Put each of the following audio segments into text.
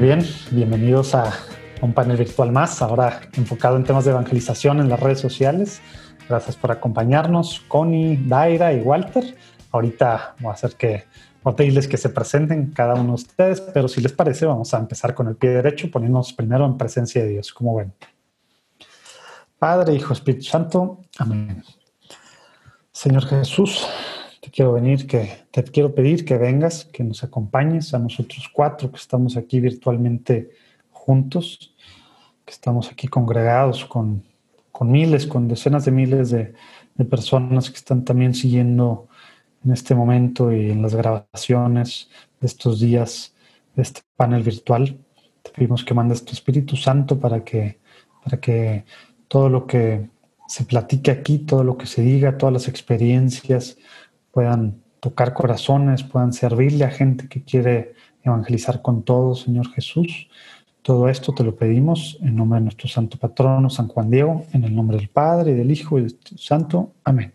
Bien, bienvenidos a un panel virtual más, ahora enfocado en temas de evangelización en las redes sociales. Gracias por acompañarnos, Connie, Daira y Walter. Ahorita voy a hacer que voy a pedirles que se presenten cada uno de ustedes, pero si les parece, vamos a empezar con el pie derecho, poniéndonos primero en presencia de Dios. como ven? Padre, Hijo, Espíritu Santo. Amén. Señor Jesús, te quiero venir, que te quiero pedir que vengas, que nos acompañes a nosotros cuatro que estamos aquí virtualmente juntos, que estamos aquí congregados con, con miles, con decenas de miles de, de personas que están también siguiendo en este momento y en las grabaciones de estos días de este panel virtual. Te pedimos que mandes tu Espíritu Santo para que, para que todo lo que se platique aquí, todo lo que se diga, todas las experiencias puedan tocar corazones, puedan servirle a gente que quiere evangelizar con todo, Señor Jesús. Todo esto te lo pedimos en nombre de nuestro santo patrono, San Juan Diego, en el nombre del Padre, y del Hijo y del Espíritu Santo. Amén.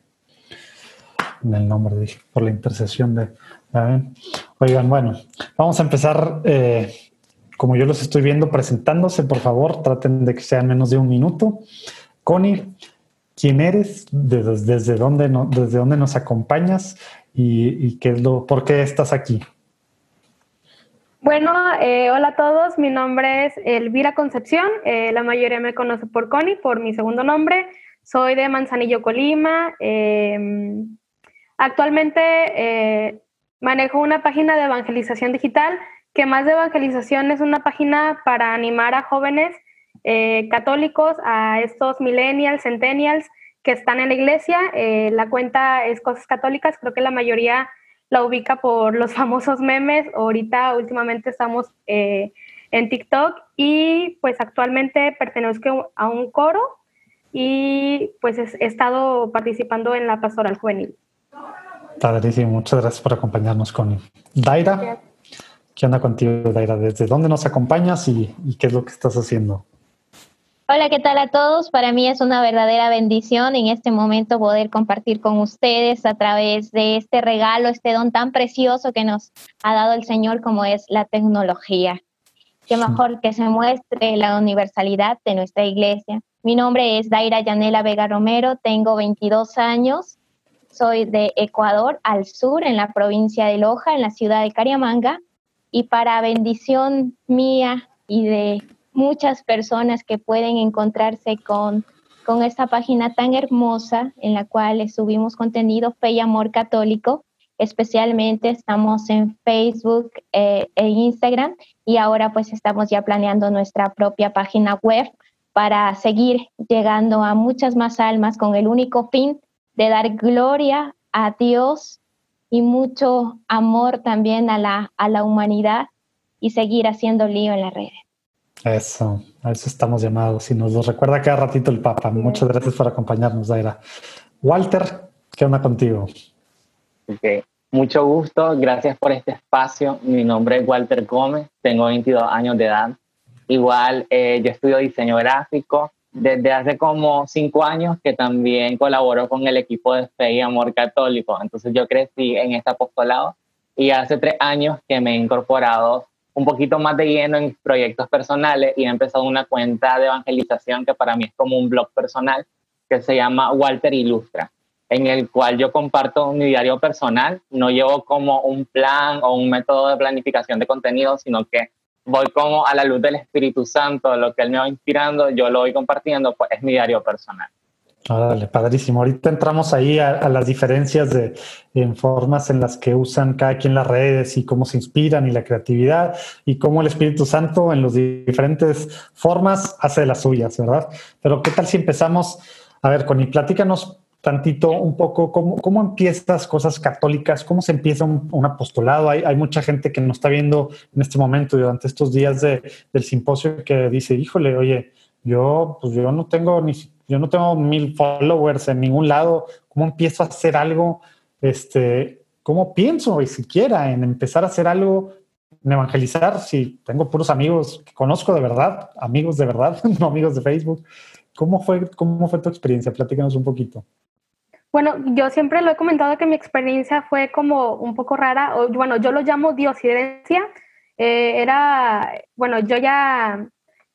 En el nombre de por la intercesión de... Amén. Oigan, bueno, vamos a empezar, eh, como yo los estoy viendo, presentándose, por favor, traten de que sean menos de un minuto. Connie, ¿quién eres? ¿Desde, dónde, desde dónde nos acompañas? ¿Y, qué es lo, por qué estás aquí? Bueno, eh, hola a todos, mi nombre es Elvira Concepción, eh, la mayoría me conoce por Connie, por mi segundo nombre, soy de Manzanillo, Colima. Em, actualmente eh, manejo una página de evangelización digital, que más de evangelización es una página para animar a jóvenes católicos, a estos millennials, centennials que están en la iglesia. la cuenta es Cosas Católicas, creo que la mayoría la ubica por los famosos memes. Ahorita últimamente estamos eh, en TikTok y pues actualmente pertenezco a un coro y pues he estado participando en la pastoral juvenil. Padrísimo, muchas gracias por acompañarnos, con Daira, ¿qué onda contigo, Daira? ¿Desde dónde nos acompañas y qué es lo que estás haciendo? Hola, ¿qué tal a todos? Para mí es una verdadera bendición en este momento poder compartir con ustedes a través de este regalo, este don tan precioso que nos ha dado el Señor como es la tecnología. Qué mejor que se muestre la universalidad de nuestra iglesia. Mi nombre es Daira Yanela Vega Romero, tengo 22 años, soy de Ecuador, al sur, en la provincia de Loja, en la ciudad de Cariamanga, y para bendición mía y de muchas personas que pueden encontrarse con, con esta página tan hermosa en la cual subimos contenido Fe y Amor Católico. Especialmente estamos en Facebook eh, e Instagram y ahora pues estamos ya planeando nuestra propia página web para seguir llegando a muchas más almas con el único fin de dar gloria a Dios y mucho amor también a la, a la humanidad y seguir haciendo lío en las redes. Eso, a eso estamos llamados y nos lo recuerda cada ratito el Papa. Muchas gracias por acompañarnos, Daira. Walter, ¿qué onda contigo? Okay. Mucho gusto, gracias por este espacio. Mi nombre es Walter Gómez, tengo 22 años de edad. Igual eh, yo estudio diseño gráfico desde hace como cinco años que también colaboro con el equipo de Fe y Amor Católico. Entonces yo crecí en este apostolado y hace tres años que me he incorporado un poquito más de lleno en proyectos personales y he empezado una cuenta de evangelización que para mí es como un blog personal que se llama Walter Ilustra, en el cual yo comparto mi diario personal. No llevo como un plan o un método de planificación de contenido, sino que voy como a la luz del Espíritu Santo, lo que Él me va inspirando, yo lo voy compartiendo, pues es mi diario personal. Órale, padrísimo. Ahorita entramos ahí a, las diferencias de formas en las que usan cada quien las redes y cómo se inspiran y la creatividad y cómo el Espíritu Santo en las diferentes formas hace las suyas, ¿verdad? Pero ¿qué tal si empezamos? A ver, Connie, platícanos tantito un poco cómo, cómo empiezas cosas católicas, cómo se empieza un, apostolado. Hay, hay, mucha gente que nos está viendo en este momento durante estos días de, del simposio que dice, híjole, oye, yo, pues yo no tengo ni yo no tengo mil followers en ningún lado, ¿cómo empiezo a hacer algo? Este, ¿Cómo pienso y siquiera en empezar a hacer algo, en evangelizar? Si tengo puros amigos que conozco de verdad, amigos de verdad, no amigos de Facebook. ¿Cómo fue, cómo fue tu experiencia? Platícanos un poquito. Bueno, yo siempre lo he comentado que mi experiencia fue como un poco rara, o bueno, yo lo llamo diosidencia, Eh, era, bueno, yo ya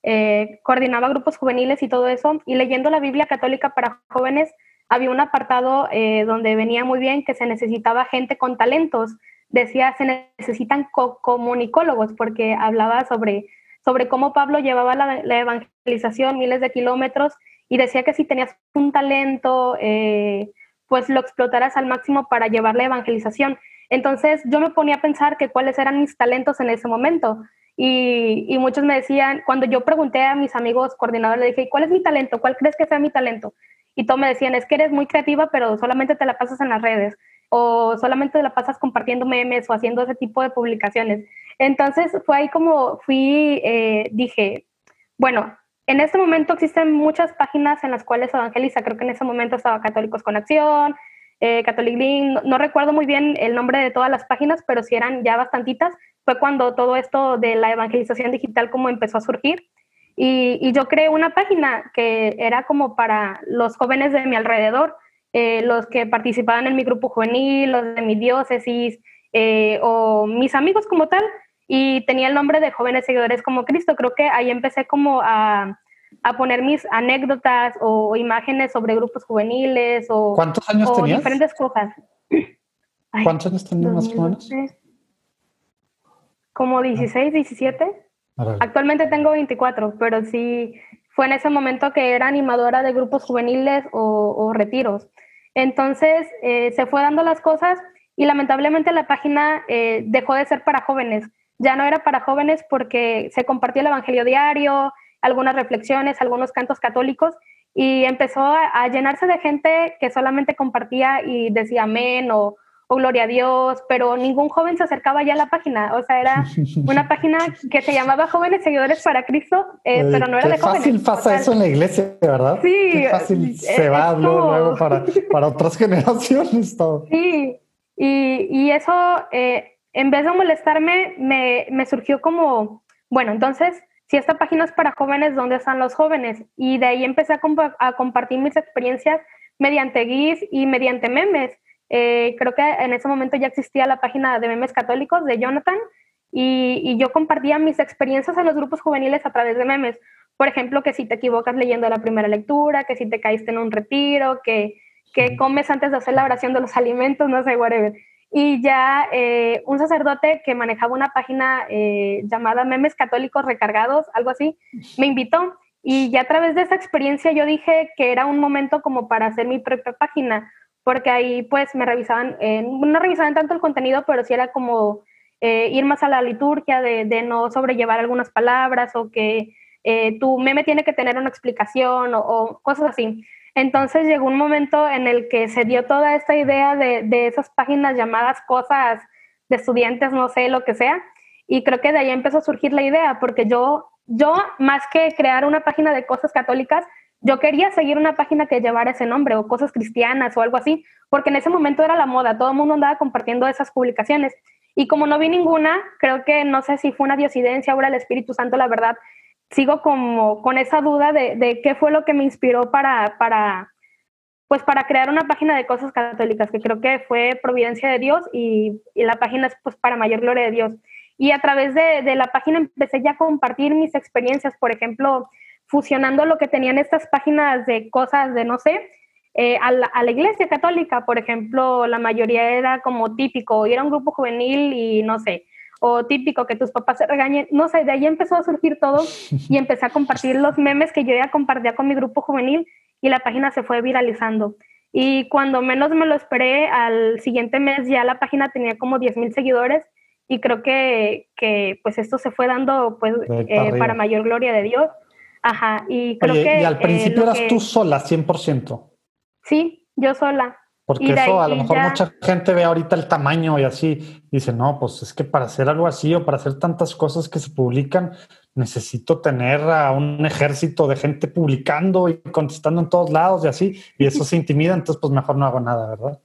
eh, coordinaba grupos juveniles y todo eso, y leyendo la Biblia católica para jóvenes, había un apartado eh, donde venía muy bien que se necesitaba gente con talentos. Decía, se necesitan comunicólogos, porque hablaba sobre, sobre cómo Pablo llevaba la, evangelización miles de kilómetros y decía que si tenías un talento, pues lo explotaras al máximo para llevar la evangelización. Entonces yo me ponía a pensar que cuáles eran mis talentos en ese momento. Y, muchos me decían, cuando yo pregunté a mis amigos coordinadores, le dije, ¿cuál es mi talento? ¿Cuál crees que sea mi talento? Y todos me decían, es que eres muy creativa, pero solamente te la pasas en las redes o solamente te la pasas compartiendo memes o haciendo ese tipo de publicaciones. Entonces fue ahí como fui, eh, dije, bueno, en este momento existen muchas páginas en las cuales evangeliza. Creo que en ese momento estaba Católicos con Acción, eh, Catholic Link, no, recuerdo muy bien el nombre de todas las páginas, pero sí eran ya bastantitas. Fue cuando todo esto de la evangelización digital como empezó a surgir. Y, yo creé una página que era como para los jóvenes de mi alrededor, eh, los que participaban en mi grupo juvenil, los de mi diócesis eh, o mis amigos como tal. Y tenía el nombre de jóvenes seguidores como Cristo. Creo que ahí empecé como a, a poner mis anécdotas o imágenes sobre grupos juveniles o, ¿Cuántos años o diferentes cosas. ¿Cuántos años tenías más o menos? Como 16, 17. Actualmente tengo 24, pero sí fue en ese momento que era animadora de grupos juveniles o, retiros. Entonces eh, se fue dando las cosas y lamentablemente la página eh, dejó de ser para jóvenes. Ya no era para jóvenes porque se compartía el Evangelio diario, algunas reflexiones, algunos cantos católicos y empezó a, llenarse de gente que solamente compartía y decía amén o, gloria a Dios, pero ningún joven se acercaba ya a la página. O sea, era una página que se llamaba Jóvenes Seguidores para Cristo, eh, pero no era de jóvenes. fácil pasa eso en la iglesia, ¿verdad? Sí. Qué fácil se va luego, para, para, otras generaciones todo. Sí, y, y eso, eh, en vez de molestarme, me, me surgió como, bueno, entonces si esta página es para jóvenes, ¿dónde están los jóvenes? Y de ahí empecé a, compartir mis experiencias mediante GIS y mediante memes. Eh, creo que en ese momento ya existía la página de memes católicos de Jonathan y, yo compartía mis experiencias en los grupos juveniles a través de memes. Por ejemplo, que si te equivocas leyendo la primera lectura, que si te caíste en un retiro, que, que comes antes de hacer la oración de los alimentos, no sé, whatever. Y ya eh, un sacerdote que manejaba una página eh, llamada Memes Católicos Recargados, algo así, me invitó. Y ya a través de esa experiencia yo dije que era un momento como para hacer mi propia página, porque ahí pues me revisaban, eh, no revisaban tanto el contenido, pero sí era como ir más a la liturgia, de, de, no sobrellevar algunas palabras o que tu meme tiene que tener una explicación o cosas así. Entonces llegó un momento en el que se dio toda esta idea de, esas páginas llamadas cosas de estudiantes, no sé, lo que sea. Y creo que de ahí empezó a surgir la idea, porque yo, yo más que crear una página de cosas católicas, yo quería seguir una página que llevara ese nombre o cosas cristianas o algo así, porque en ese momento era la moda, todo el mundo andaba compartiendo esas publicaciones. Y como no vi ninguna, creo que no sé si fue una diosidencia o era el Espíritu Santo, la verdad, sigo como con esa duda de, qué fue lo que me inspiró para, para, pues para crear una página de cosas católicas, que creo que fue providencia de Dios y, la página es pues para mayor gloria de Dios. Y a través de, la página empecé ya a compartir mis experiencias, por ejemplo, fusionando lo que tenían estas páginas de cosas de, no sé, eh, a, la, a, la, iglesia católica, por ejemplo, la mayoría era como típico, ir a un grupo juvenil y no sé, o típico que tus papás se regañen, no sé, de ahí empezó a surgir todo y empecé a compartir los memes que yo ya compartía con mi grupo juvenil y la página se fue viralizando. Y cuando menos me lo esperé, al siguiente mes ya la página tenía como 10 mil seguidores y creo que, que, pues esto se fue dando pues eh, para mayor gloria de Dios. Ajá, y creo que... Y al principio eh, eras tú sola, 100%. Sí, yo sola. Porque eso a lo mejor mucha gente ve ahorita el tamaño y así dice, no, pues es que para hacer algo así o para hacer tantas cosas que se publican, necesito tener a un ejército de gente publicando y contestando en todos lados y así, y eso se intimida, entonces pues mejor no hago nada, ¿verdad?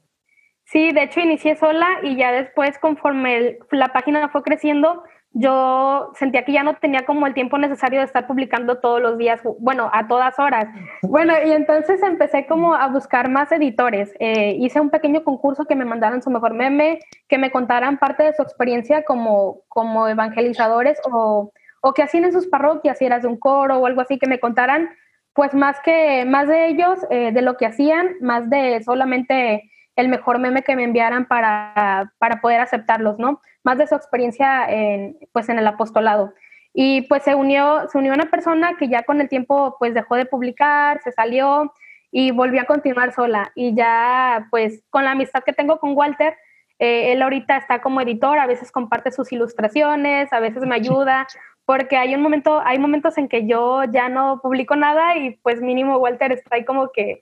Sí, de hecho inicié sola y ya después conforme la página fue creciendo, yo sentía que ya no tenía como el tiempo necesario de estar publicando todos los días, bueno, a todas horas. Bueno, y entonces empecé como a buscar más editores. Eh, hice un pequeño concurso que me mandaran su mejor meme, que me contaran parte de su experiencia como, como evangelizadores o, o que hacían en sus parroquias, si eras de un coro o algo así, que me contaran pues más que más de ellos, eh, de lo que hacían, más de solamente el mejor meme que me enviaran para, para poder aceptarlos, ¿no? más de su experiencia en, pues, en el apostolado. Y pues se unió, se unió una persona que ya con el tiempo pues dejó de publicar, se salió y volvió a continuar sola. Y ya pues con la amistad que tengo con Walter, eh, él ahorita está como editor, a veces comparte sus ilustraciones, a veces me ayuda, porque hay un momento, hay momentos en que yo ya no publico nada y pues mínimo Walter está ahí como que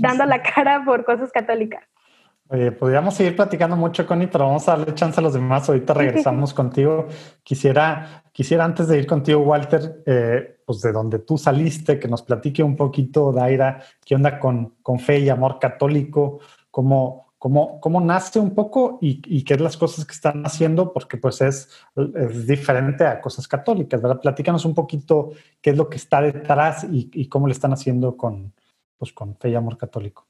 dando la cara por cosas católicas. Oye, podríamos seguir platicando mucho, Connie, pero vamos a darle chance a los demás. Ahorita regresamos contigo. Quisiera, quisiera antes de ir contigo, Walter, eh, pues de donde tú saliste, que nos platique un poquito, Daira, qué onda con, con fe y amor católico, cómo, cómo, cómo nace un poco y, y, qué es las cosas que están haciendo, porque pues es, es, diferente a cosas católicas, ¿verdad? Platícanos un poquito qué es lo que está detrás y, y cómo le están haciendo con, pues, con fe y amor católico.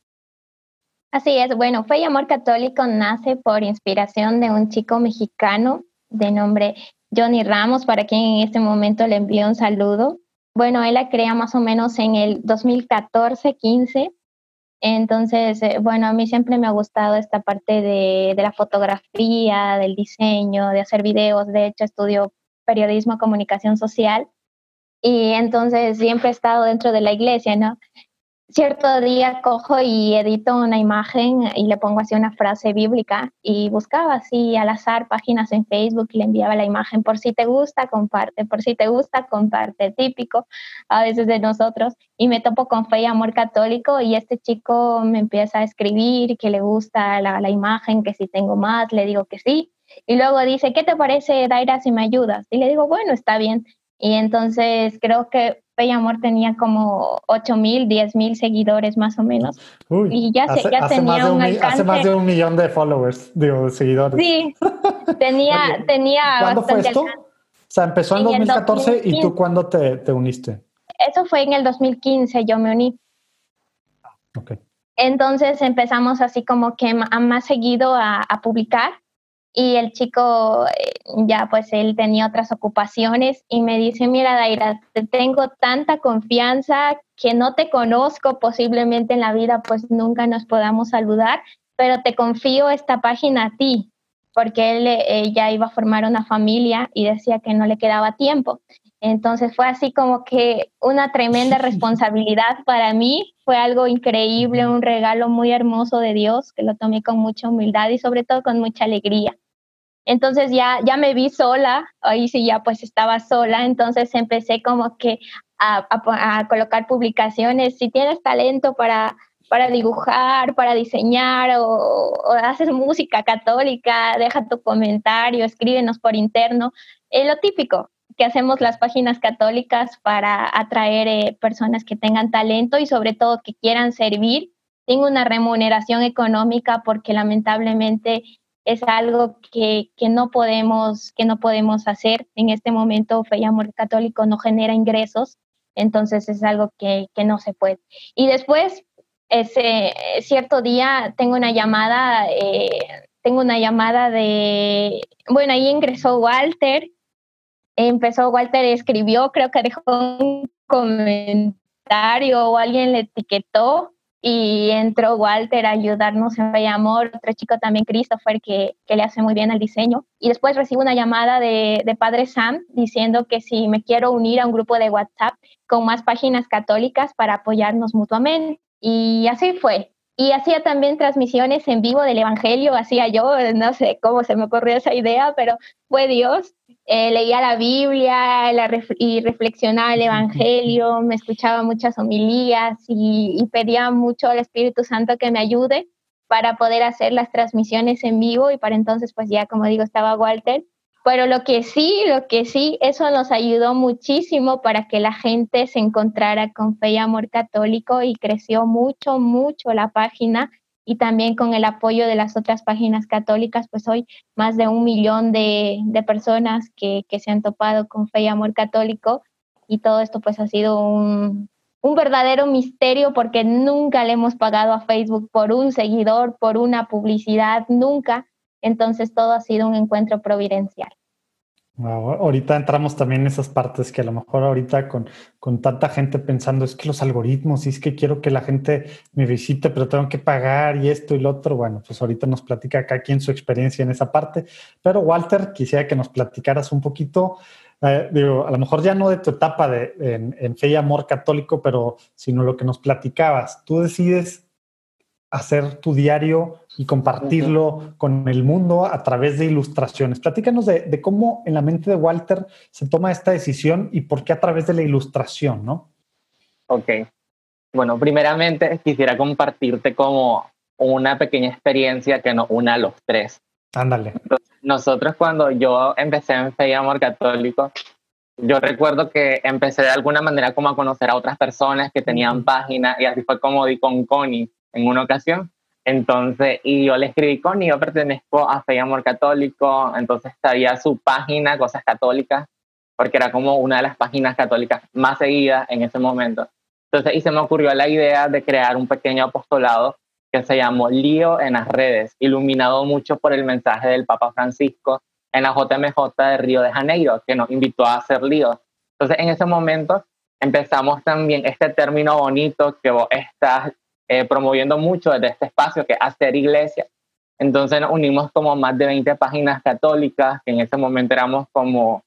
Así es, bueno, Fe y Amor Católico nace por inspiración de un chico mexicano de nombre Johnny Ramos, para quien en este momento le envío un saludo. Bueno, él la crea más o menos en el 2014-15. Entonces, eh, bueno, a mí siempre me ha gustado esta parte de, de la fotografía, del diseño, de hacer videos. De hecho, estudio periodismo, comunicación social. Y entonces siempre he estado dentro de la iglesia, ¿no? Cierto día cojo y edito una imagen y le pongo así una frase bíblica y buscaba así al azar páginas en Facebook y le enviaba la imagen por si te gusta, comparte, por si te gusta, comparte, típico a veces de nosotros. Y me topo con fe y amor católico y este chico me empieza a escribir que le gusta la, la imagen, que si tengo más, le digo que sí. Y luego dice, ¿qué te parece, Daira, si me ayudas? Y le digo, bueno, está bien. Y entonces creo que Amor tenía como 8 mil, 10 mil seguidores más o menos. y ya, se, ya tenía un, alcance. Hace más de un millón de followers, digo, seguidores. Sí, tenía, tenía ¿Cuándo fue esto? O sea, empezó en, 2014 y tú cuándo te, te, uniste? Eso fue en el 2015, yo me uní. Ok. Entonces empezamos así como que más seguido a, a publicar y el chico eh, ya pues él tenía otras ocupaciones y me dice, mira Daira, te tengo tanta confianza que no te conozco, posiblemente en la vida pues nunca nos podamos saludar, pero te confío esta página a ti, porque él eh, ya iba a formar una familia y decía que no le quedaba tiempo. Entonces fue así como que una tremenda responsabilidad para mí, fue algo increíble, un regalo muy hermoso de Dios, que lo tomé con mucha humildad y sobre todo con mucha alegría. Entonces ya, ya me vi sola, ahí sí ya pues estaba sola, entonces empecé como que a, a, colocar publicaciones, si tienes talento para, para dibujar, para diseñar o, o, haces música católica, deja tu comentario, escríbenos por interno, es lo típico que hacemos las páginas católicas para atraer eh, personas que tengan talento y sobre todo que quieran servir. Tengo una remuneración económica porque lamentablemente es algo que, que, no podemos, que no podemos hacer. En este momento, Fe y Amor Católico no genera ingresos, entonces es algo que, que no se puede. Y después, ese cierto día, tengo una llamada, eh, tengo una llamada de, bueno, ahí ingresó Walter, empezó Walter, escribió, creo que dejó un comentario o alguien le etiquetó y entró Walter a ayudarnos en Rey Amor, otro chico también, Christopher, que, que, le hace muy bien el diseño. Y después recibo una llamada de, de, Padre Sam diciendo que si me quiero unir a un grupo de WhatsApp con más páginas católicas para apoyarnos mutuamente. Y así fue. Y hacía también transmisiones en vivo del Evangelio, hacía yo, no sé cómo se me ocurrió esa idea, pero fue Dios eh, leía la Biblia y reflexionaba el Evangelio, me escuchaba muchas homilías y, pedía mucho al Espíritu Santo que me ayude para poder hacer las transmisiones en vivo y para entonces pues ya como digo estaba Walter. Pero lo que sí, lo que sí, eso nos ayudó muchísimo para que la gente se encontrara con fe y amor católico y creció mucho, mucho la página y también con el apoyo de las otras páginas católicas, pues hoy más de un millón de, personas que, se han topado con fe y amor católico y todo esto pues ha sido un, un verdadero misterio porque nunca le hemos pagado a Facebook por un seguidor, por una publicidad, nunca. Entonces todo ha sido un encuentro providencial ahorita entramos también en esas partes que a lo mejor ahorita con, con tanta gente pensando es que los algoritmos y es que quiero que la gente me visite, pero tengo que pagar y esto y lo otro. Bueno, pues ahorita nos platica acá quién su experiencia en esa parte. Pero Walter, quisiera que nos platicaras un poquito, eh, digo, a lo mejor ya no de tu etapa de, en, en fe y amor católico, pero sino lo que nos platicabas. Tú decides hacer tu diario y compartirlo con el mundo a través de ilustraciones. Platícanos de, cómo en la mente de Walter se toma esta decisión y por qué a través de la ilustración, ¿no? Ok. Bueno, primeramente quisiera compartirte como una pequeña experiencia que nos una a los tres. Ándale. Nosotros cuando yo empecé en Fe y Amor Católico, yo recuerdo que empecé de alguna manera como a conocer a otras personas que tenían páginas y así fue como di con Connie en una ocasión. Entonces, y yo le escribí con, yo pertenezco a Fe y Amor Católico, entonces sabía su página, Cosas Católicas, porque era como una de las páginas católicas más seguidas en ese momento. Entonces, y se me ocurrió la idea de crear un pequeño apostolado que se llamó Lío en las redes, iluminado mucho por el mensaje del Papa Francisco en la JMJ de Río de Janeiro, que nos invitó a hacer lío. Entonces, en ese momento empezamos también este término bonito que vos estás eh, promoviendo mucho desde este espacio que es hacer iglesia. Entonces nos unimos como más de 20 páginas católicas, que en ese momento éramos como,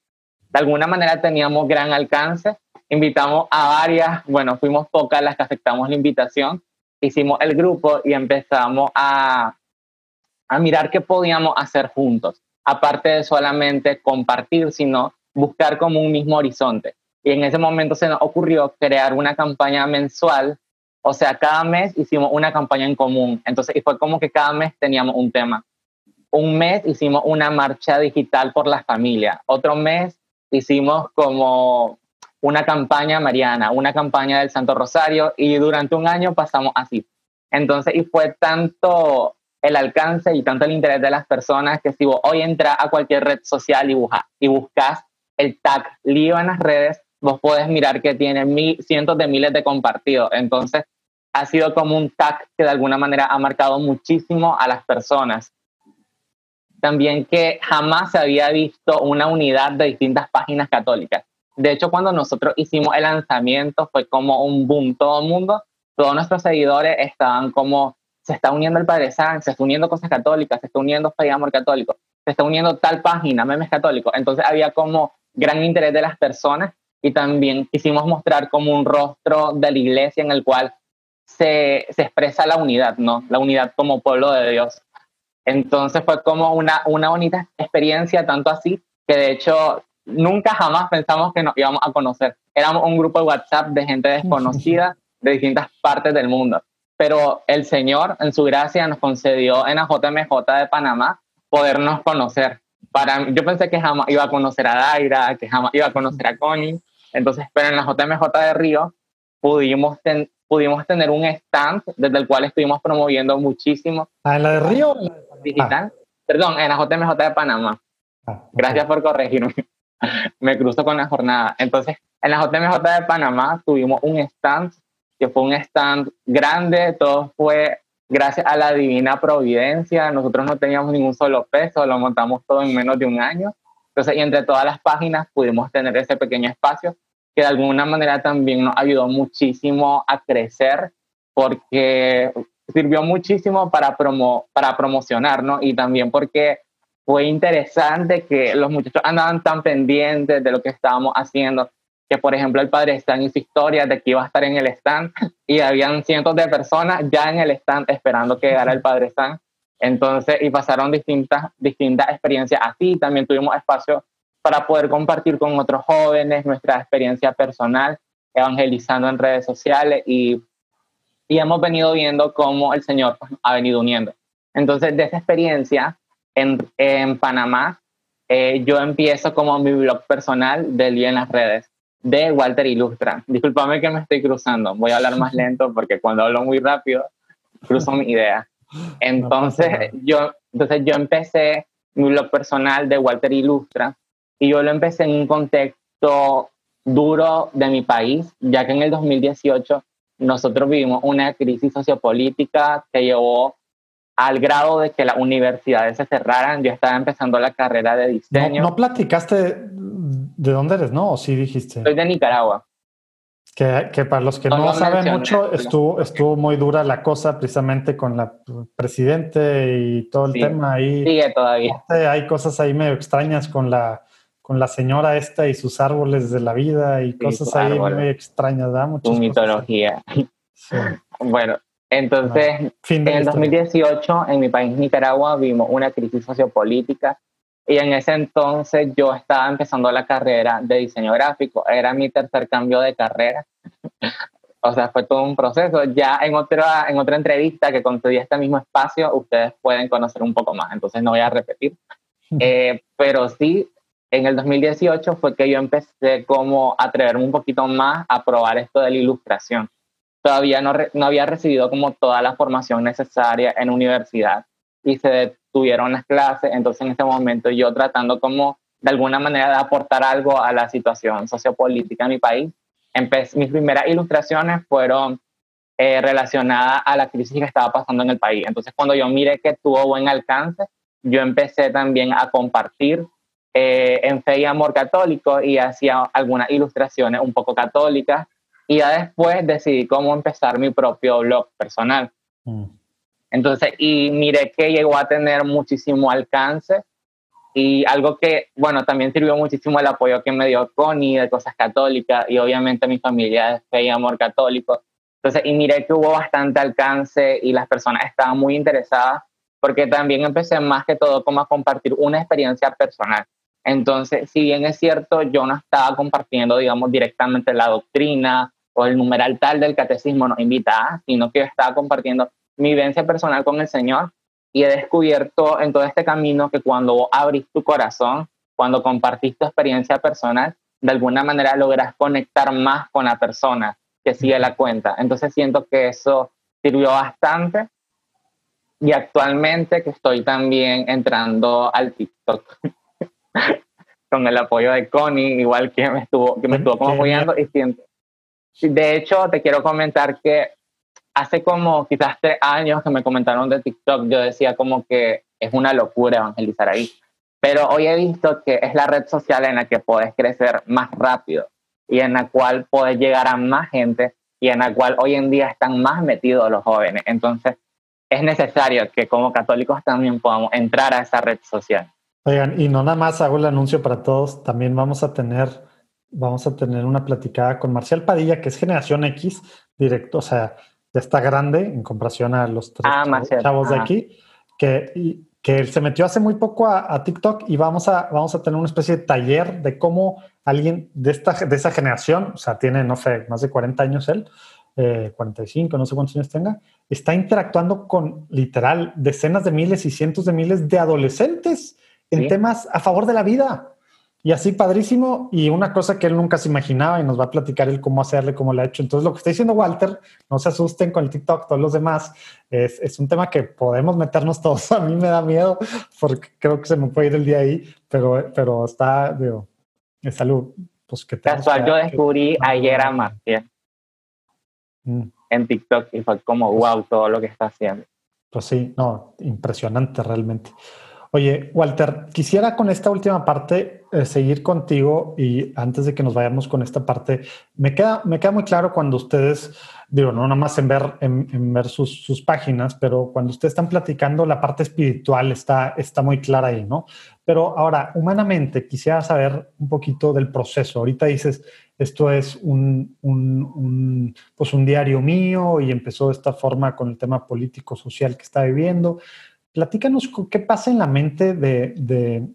de alguna manera teníamos gran alcance. Invitamos a varias, bueno, fuimos pocas las que aceptamos la invitación. Hicimos el grupo y empezamos a, a mirar qué podíamos hacer juntos. Aparte de solamente compartir, sino buscar como un mismo horizonte. Y en ese momento se nos ocurrió crear una campaña mensual o sea, cada mes hicimos una campaña en común. Entonces, y fue como que cada mes teníamos un tema. Un mes hicimos una marcha digital por la familia. Otro mes hicimos como una campaña mariana, una campaña del Santo Rosario y durante un año pasamos así. Entonces, y fue tanto el alcance y tanto el interés de las personas que si vos hoy entras a cualquier red social y, buscas, y buscas el tag lío en las redes, vos podés mirar que tiene cientos de miles de compartidos. Entonces, ha sido como un tag que de alguna manera ha marcado muchísimo a las personas. También que jamás se había visto una unidad de distintas páginas católicas. De hecho, cuando nosotros hicimos el lanzamiento fue como un boom, todo el mundo, todos nuestros seguidores estaban como, se está uniendo el Padre San, se está uniendo Cosas Católicas, se está uniendo Fe y Amor Católico, se está uniendo tal página, memes católicos. Entonces había como gran interés de las personas y también quisimos mostrar como un rostro de la iglesia en el cual se, expresa la unidad, ¿no? La unidad como pueblo de Dios. Entonces fue como una, una bonita experiencia, tanto así que de hecho nunca jamás pensamos que nos íbamos a conocer. Éramos un grupo de WhatsApp de gente desconocida de distintas partes del mundo. Pero el Señor, en su gracia, nos concedió en la JMJ de Panamá podernos conocer. Para, yo pensé que jamás iba a conocer a Daira, que jamás iba a conocer a Connie. Entonces, pero en la JMJ de Río pudimos, pudimos tener un stand desde el cual estuvimos promoviendo muchísimo. ¿Ah, en la de Río? Digital. Perdón, en la JMJ de Panamá. Ah, Gracias por corregirme. Me cruzo con la jornada. Entonces, en la JMJ de Panamá tuvimos un stand que fue un stand grande, todo fue gracias a la divina providencia. Nosotros no teníamos ningún solo peso, lo montamos todo en menos de un año. Entonces, y entre todas las páginas pudimos tener ese pequeño espacio que de alguna manera también nos ayudó muchísimo a crecer porque sirvió muchísimo para, promo, para promocionarnos y también porque fue interesante que los muchachos andaban tan pendientes de lo que estábamos haciendo que por ejemplo el padre Stan hizo historia de que iba a estar en el stand y habían cientos de personas ya en el stand esperando que llegara el padre Stan. Entonces, y pasaron distintas, distintas experiencias así. También tuvimos espacio para poder compartir con otros jóvenes nuestra experiencia personal, evangelizando en redes sociales y, y hemos venido viendo cómo el Señor ha venido uniendo. Entonces, de esa experiencia en, en Panamá, eh, yo empiezo como mi blog personal del día en las redes de Walter Ilustra. Disculpame que me estoy cruzando, voy a hablar más lento porque cuando hablo muy rápido cruzo mi idea. Entonces, yo, entonces yo empecé mi blog personal de Walter Ilustra y yo lo empecé en un contexto duro de mi país, ya que en el 2018 nosotros vivimos una crisis sociopolítica que llevó al grado de que las universidades se cerraran. Yo estaba empezando la carrera de diseño. No, platicaste de dónde eres, ¿no? ¿O sí dijiste? Soy de Nicaragua. Que, que para los que no, saben mucho, estuvo, estuvo muy dura la cosa precisamente con la presidente y todo el tema ahí. Sigue todavía. Hay cosas ahí medio extrañas con la, con la señora esta y sus árboles de la vida y cosas ahí muy extrañas, ¿da? Muchas mitología. Bueno, entonces, en el 2018 en mi país Nicaragua vimos una crisis sociopolítica y en ese entonces yo estaba empezando la carrera de diseño gráfico, era mi tercer cambio de carrera. o sea, fue todo un proceso. Ya en otra, en otra entrevista que concedí este mismo espacio, ustedes pueden conocer un poco más, entonces no voy a repetir. Eh, pero sí, en el 2018 fue que yo empecé como a atreverme un poquito más a probar esto de la ilustración. Todavía no, no había recibido como toda la formación necesaria en universidad y se detuvieron las clases, entonces en ese momento yo tratando como de alguna manera de aportar algo a la situación sociopolítica en mi país, empecé, mis primeras ilustraciones fueron eh, relacionadas a la crisis que estaba pasando en el país. Entonces cuando yo miré que tuvo buen alcance, yo empecé también a compartir eh, en Fe y Amor Católico y hacía algunas ilustraciones un poco católicas y ya después decidí cómo empezar mi propio blog personal. Mm. Entonces, y miré que llegó a tener muchísimo alcance y algo que, bueno, también sirvió muchísimo el apoyo que me dio Connie de cosas católicas y obviamente mi familia de fe y amor católico. Entonces, y miré que hubo bastante alcance y las personas estaban muy interesadas porque también empecé más que todo como a compartir una experiencia personal. Entonces, si bien es cierto, yo no estaba compartiendo, digamos, directamente la doctrina o el numeral tal del catecismo nos invita, sino que yo estaba compartiendo mi vivencia personal con el Señor y he descubierto en todo este camino que cuando abrís tu corazón, cuando compartís tu experiencia personal, de alguna manera logras conectar más con la persona que sigue la cuenta. Entonces siento que eso sirvió bastante y actualmente que estoy también entrando al TikTok. con el apoyo de Connie, igual que me estuvo, que me estuvo como apoyando y siento. De hecho, te quiero comentar que hace como quizás tres años que me comentaron de TikTok, yo decía como que es una locura evangelizar ahí. Pero hoy he visto que es la red social en la que puedes crecer más rápido y en la cual puedes llegar a más gente y en la cual hoy en día están más metidos los jóvenes. Entonces, es necesario que como católicos también podamos entrar a esa red social. Oigan, y no nada más hago el anuncio para todos, también vamos a tener, vamos a tener una platicada con Marcial Padilla, que es generación X, directo, o sea, ya está grande en comparación a los tres ah, chavos, de aquí, que, que se metió hace muy poco a, TikTok y vamos a, vamos a tener una especie de taller de cómo alguien de, esta, de esa generación, o sea, tiene, no sé, más de 40 años él, 45, eh, no sé cuántos años tenga, está interactuando con literal decenas de miles y cientos de miles de adolescentes en temas a favor de la vida. Y así padrísimo. Y una cosa que él nunca se imaginaba y nos va a platicar él cómo hacerle, cómo le ha hecho. Entonces, lo que está diciendo Walter, no se asusten con el TikTok, todos los demás, es, es un tema que podemos meternos todos. A mí me da miedo porque creo que se me puede ir el día ahí, pero, pero está, digo, es algo pues, que Casual, yo descubrí ayer a Marcia mm. en TikTok y fue como, wow, todo lo que está haciendo. Pues sí, no, impresionante realmente. Oye, Walter, quisiera con esta última parte eh, seguir contigo y antes de que nos vayamos con esta parte, me queda, me queda muy claro cuando ustedes, digo, no nada más en ver, en, ver sus, sus, páginas, pero cuando ustedes están platicando, la parte espiritual está, está muy clara ahí, ¿no? Pero ahora, humanamente, quisiera saber un poquito del proceso. Ahorita dices, esto es un, un, un, pues un diario mío y empezó de esta forma con el tema político-social que está viviendo Platícanos qué pasa en la mente de, de,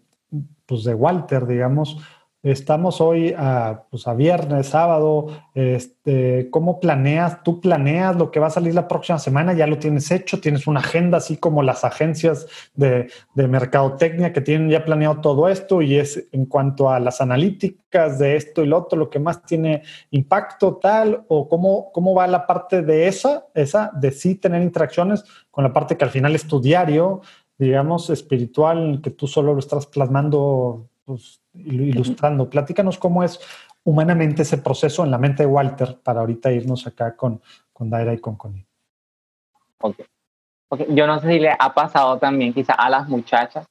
pues de Walter, digamos, Estamos hoy a, pues a viernes, sábado. Este, ¿Cómo planeas? ¿Tú planeas lo que va a salir la próxima semana? ¿Ya lo tienes hecho? ¿Tienes una agenda así como las agencias de, de mercadotecnia que tienen ya planeado todo esto? Y es en cuanto a las analíticas de esto y lo otro, lo que más tiene impacto tal? ¿O cómo, cómo va la parte de esa, esa de sí tener interacciones con la parte que al final es tu diario, digamos, espiritual, que tú solo lo estás plasmando pues, ilustrando. Platícanos cómo es humanamente ese proceso en la mente de Walter para ahorita irnos acá con, con Daira y con Connie. Okay. Yo no sé si le ha pasado también quizá a las muchachas,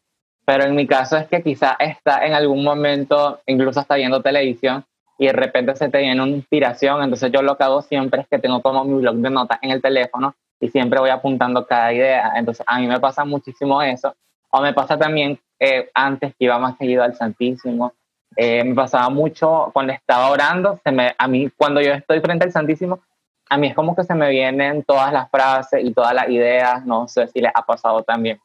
pero en mi caso es que quizá está en algún momento, incluso está viendo televisión y de repente se te viene una inspiración, entonces yo lo que hago siempre es que tengo como mi blog de notas en el teléfono y siempre voy apuntando cada idea, entonces a mí me pasa muchísimo eso, o me pasa también eh, antes que iba más seguido al Santísimo. Eh, me pasaba mucho cuando estaba orando, se me, a mí cuando yo estoy frente al Santísimo, a mí es como que se me vienen todas las frases y todas las ideas, no sé si les ha pasado también,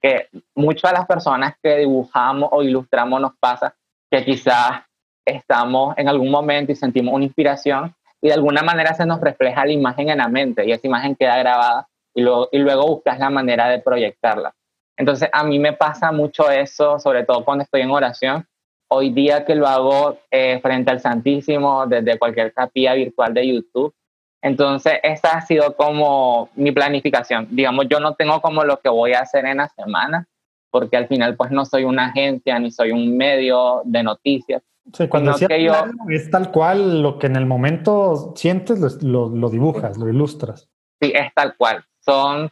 que muchas de las personas que dibujamos o ilustramos nos pasa que quizás estamos en algún momento y sentimos una inspiración y de alguna manera se nos refleja la imagen en la mente y esa imagen queda grabada y luego, y luego buscas la manera de proyectarla. Entonces, a mí me pasa mucho eso, sobre todo cuando estoy en oración. Hoy día que lo hago eh, frente al Santísimo, desde cualquier capilla virtual de YouTube. Entonces, esa ha sido como mi planificación. Digamos, yo no tengo como lo que voy a hacer en la semana, porque al final, pues no soy una agencia ni soy un medio de noticias. Sí, cuando que yo, es tal cual lo que en el momento sientes, lo, lo dibujas, lo ilustras. Sí, es tal cual. Son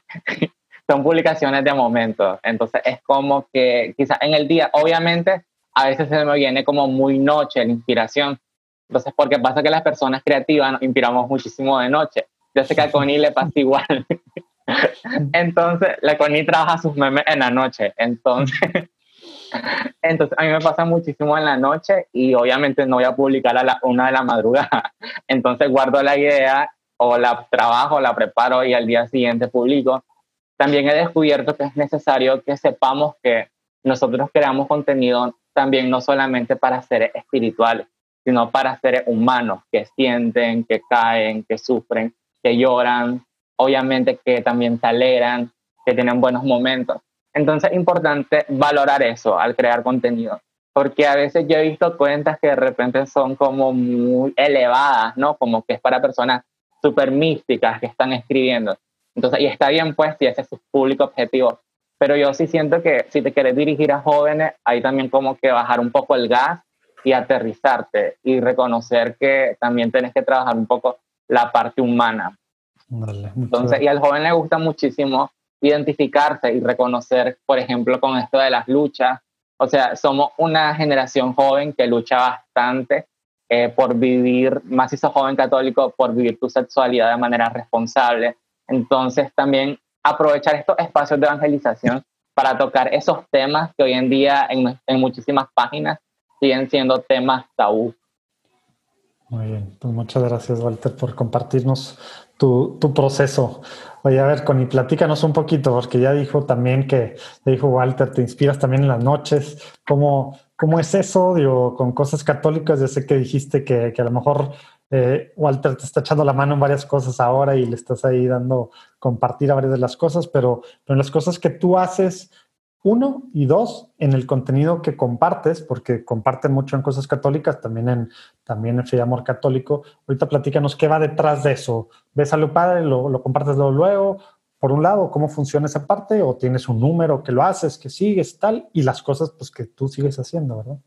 son publicaciones de momento. Entonces es como que quizás en el día, obviamente, a veces se me viene como muy noche la inspiración. Entonces, porque pasa que las personas creativas nos inspiramos muchísimo de noche. Yo sé que a Connie le pasa igual. Entonces, la Connie trabaja sus memes en la noche. Entonces, entonces, a mí me pasa muchísimo en la noche y obviamente no voy a publicar a la una de la madrugada. Entonces, guardo la idea o la trabajo, la preparo y al día siguiente publico también he descubierto que es necesario que sepamos que nosotros creamos contenido también no solamente para seres espirituales, sino para seres humanos que sienten, que caen, que sufren, que lloran, obviamente que también se alegran, que tienen buenos momentos. Entonces es importante valorar eso al crear contenido, porque a veces yo he visto cuentas que de repente son como muy elevadas, ¿no? Como que es para personas súper místicas que están escribiendo. Entonces, y está bien pues si ese es su público objetivo. Pero yo sí siento que si te quieres dirigir a jóvenes, hay también como que bajar un poco el gas y aterrizarte y reconocer que también tienes que trabajar un poco la parte humana. Entonces, y al joven le gusta muchísimo identificarse y reconocer, por ejemplo, con esto de las luchas. O sea, somos una generación joven que lucha bastante eh, por vivir, más si sos joven católico, por vivir tu sexualidad de manera responsable, entonces también aprovechar estos espacios de evangelización para tocar esos temas que hoy en día en, en muchísimas páginas siguen siendo temas tabú. Muy bien, pues muchas gracias Walter por compartirnos tu, tu, proceso. Oye, a ver, Connie, platícanos un poquito, porque ya dijo también que, dijo Walter, te inspiras también en las noches. ¿Cómo, cómo es eso? Digo, con cosas católicas, ya sé que dijiste que, que a lo mejor eh, Walter te está echando la mano en varias cosas ahora y le estás ahí dando compartir a varias de las cosas, pero, en las cosas que tú haces, uno y dos, en el contenido que compartes, porque comparten mucho en cosas católicas, también en, también en Fe y Amor Católico. Ahorita platícanos qué va detrás de eso. ¿Ves padre? ¿Lo, lo compartes luego, luego? Por un lado, ¿cómo funciona esa parte? ¿O tienes un número que lo haces, que sigues, tal? Y las cosas pues, que tú sigues haciendo, ¿verdad?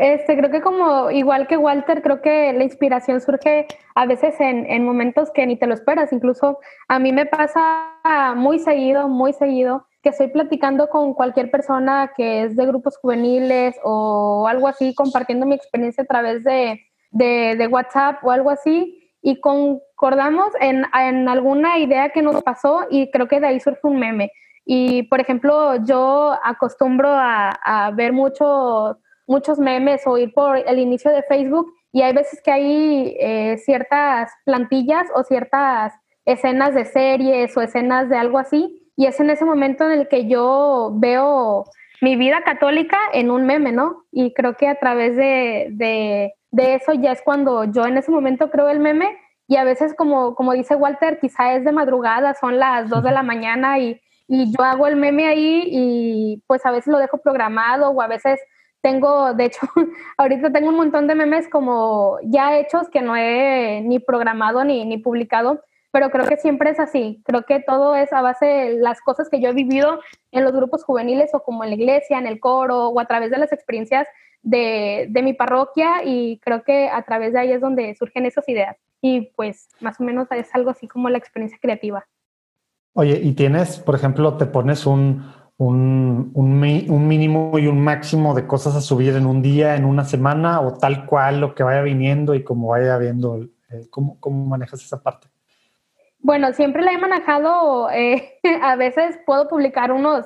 Este, creo que como igual que Walter, creo que la inspiración surge a veces en, en, momentos que ni te lo esperas. Incluso a mí me pasa muy seguido, muy seguido, que estoy platicando con cualquier persona que es de grupos juveniles o algo así, compartiendo mi experiencia a través de, de, WhatsApp o algo así, y concordamos en, en alguna idea que nos pasó y creo que de ahí surge un meme. Y, por ejemplo, yo acostumbro a, a ver mucho muchos memes o ir por el inicio de Facebook y hay veces que hay eh, ciertas plantillas o ciertas escenas de series o escenas de algo así y es en ese momento en el que yo veo mi vida católica en un meme, ¿no? Y creo que a través de, de, de eso ya es cuando yo en ese momento creo el meme y a veces como, como dice Walter, quizá es de madrugada, son las 2 de la mañana y, y yo hago el meme ahí y pues a veces lo dejo programado o a veces tengo, de hecho, ahorita tengo un montón de memes como ya hechos que no he ni programado ni, ni publicado, pero creo que siempre es así. Creo que todo es a base de las cosas que yo he vivido en los grupos juveniles o como en la iglesia, en el coro o a través de las experiencias de, de mi parroquia y creo que a través de ahí es donde surgen esas ideas. Y pues más o menos es algo así como la experiencia creativa. Oye, y tienes, por ejemplo, te pones un, un, un, mínimo y un máximo de cosas a subir en un día, en una semana, o tal cual lo que vaya viniendo y como vaya viendo, eh, ¿cómo, ¿cómo, manejas esa parte? Bueno, siempre la he manejado, eh, a veces puedo publicar unos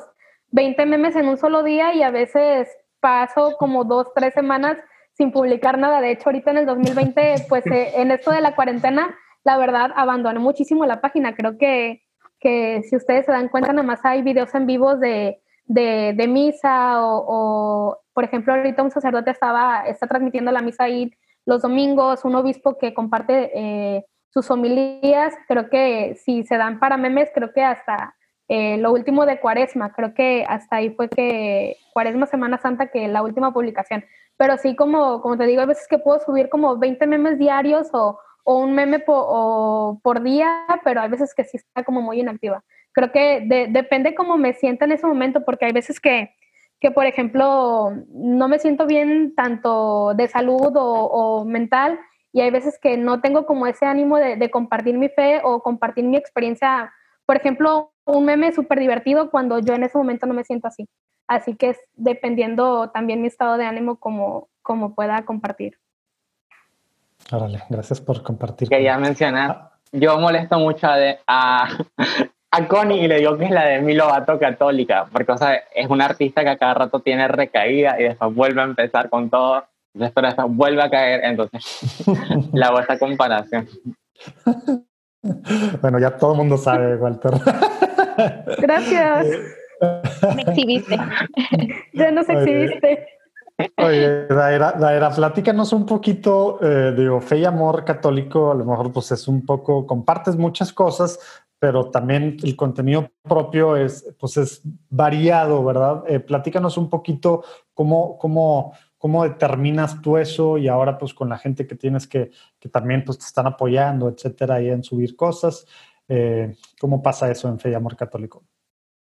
20 memes en un solo día y a veces paso como dos, tres semanas sin publicar nada. De hecho, ahorita en el 2020, pues eh, en esto de la cuarentena, la verdad, abandoné muchísimo la página. Creo que que si ustedes se dan cuenta, nada más hay videos en vivos de, de, misa o, por ejemplo, ahorita un sacerdote estaba, está transmitiendo la misa ahí los domingos, un obispo que comparte eh, sus homilías, creo que si se dan para memes, creo que hasta eh, lo último de Cuaresma, creo que hasta ahí fue que Cuaresma, Semana Santa, que la última publicación. Pero sí, como, como te digo, a veces que puedo subir como 20 memes diarios o, o un meme por día, pero hay veces que sí está como muy inactiva. Creo que depende cómo me sienta en ese momento, porque hay veces que, que, por ejemplo, no me siento bien tanto de salud o, mental, y hay veces que no tengo como ese ánimo de, compartir mi fe o compartir mi experiencia. Por ejemplo, un meme súper divertido cuando yo en ese momento no me siento así. Así que es dependiendo también mi estado de ánimo como, como pueda compartir. Órale, gracias por compartir. Quería mencionar, ah. yo molesto mucho a, a, a, Connie y le digo que es la de mi Lovato católica, porque o sea, es una artista que a cada rato tiene recaída y después vuelve a empezar con todo, después vuelve a caer, entonces la hago esta comparación. Bueno, ya todo el mundo sabe, Walter. Gracias. Me exhibiste. Ya nos exhibiste. Oye, Daira, Daira, platícanos un poquito, eh, digo, fe y amor católico, a lo mejor pues es un poco, compartes muchas cosas, pero también el contenido propio es, pues es variado, ¿verdad? Eh, platícanos un poquito cómo, cómo, cómo determinas tú eso y ahora pues con la gente que tienes que, que también pues te están apoyando, etcétera, y en subir cosas, eh, ¿cómo pasa eso en fe y amor católico?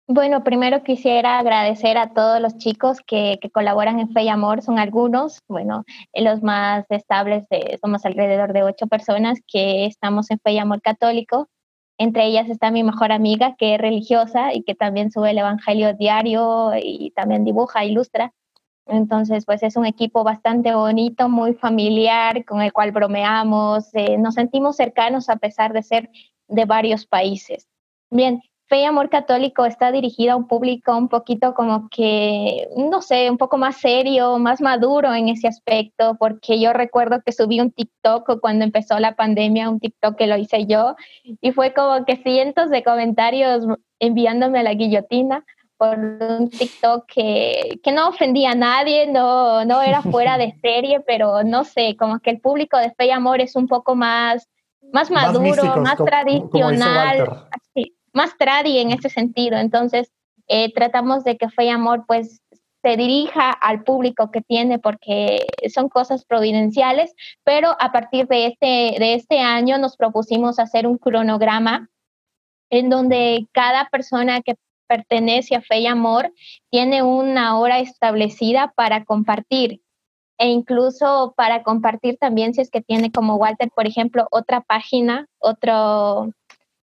Bueno, primero quisiera agradecer a todos los chicos que, colaboran en Fe y Amor, son algunos, bueno, los más estables, somos alrededor de ocho personas que estamos en Fe y Amor Católico. Entre ellas está mi mejor amiga, que es religiosa y que también sube el Evangelio diario y también dibuja, ilustra. Entonces, pues es un equipo bastante bonito, muy familiar, con el cual bromeamos, eh, nos sentimos cercanos a pesar de ser de varios países. Bien, Fe y Amor Católico está dirigida a un público un poquito como que, no sé, un poco más serio, más maduro en ese aspecto, porque yo recuerdo que subí un TikTok cuando empezó la pandemia, un TikTok que lo hice yo, y fue como que cientos de comentarios enviándome a la guillotina por un TikTok que, que no ofendía a nadie, no, no era fuera de serie, pero no sé, como que el público de Fe y Amor es un poco más, más maduro, más, tradicional más tradi en ese sentido. Entonces, eh, tratamos de que Fe y Amor pues se dirija al público que tiene porque son cosas providenciales, pero a partir de este, de este año nos propusimos hacer un cronograma en donde cada persona que pertenece a Fe y Amor tiene una hora establecida para compartir e incluso para compartir también si es que tiene como Walter, por ejemplo, otra página, otro,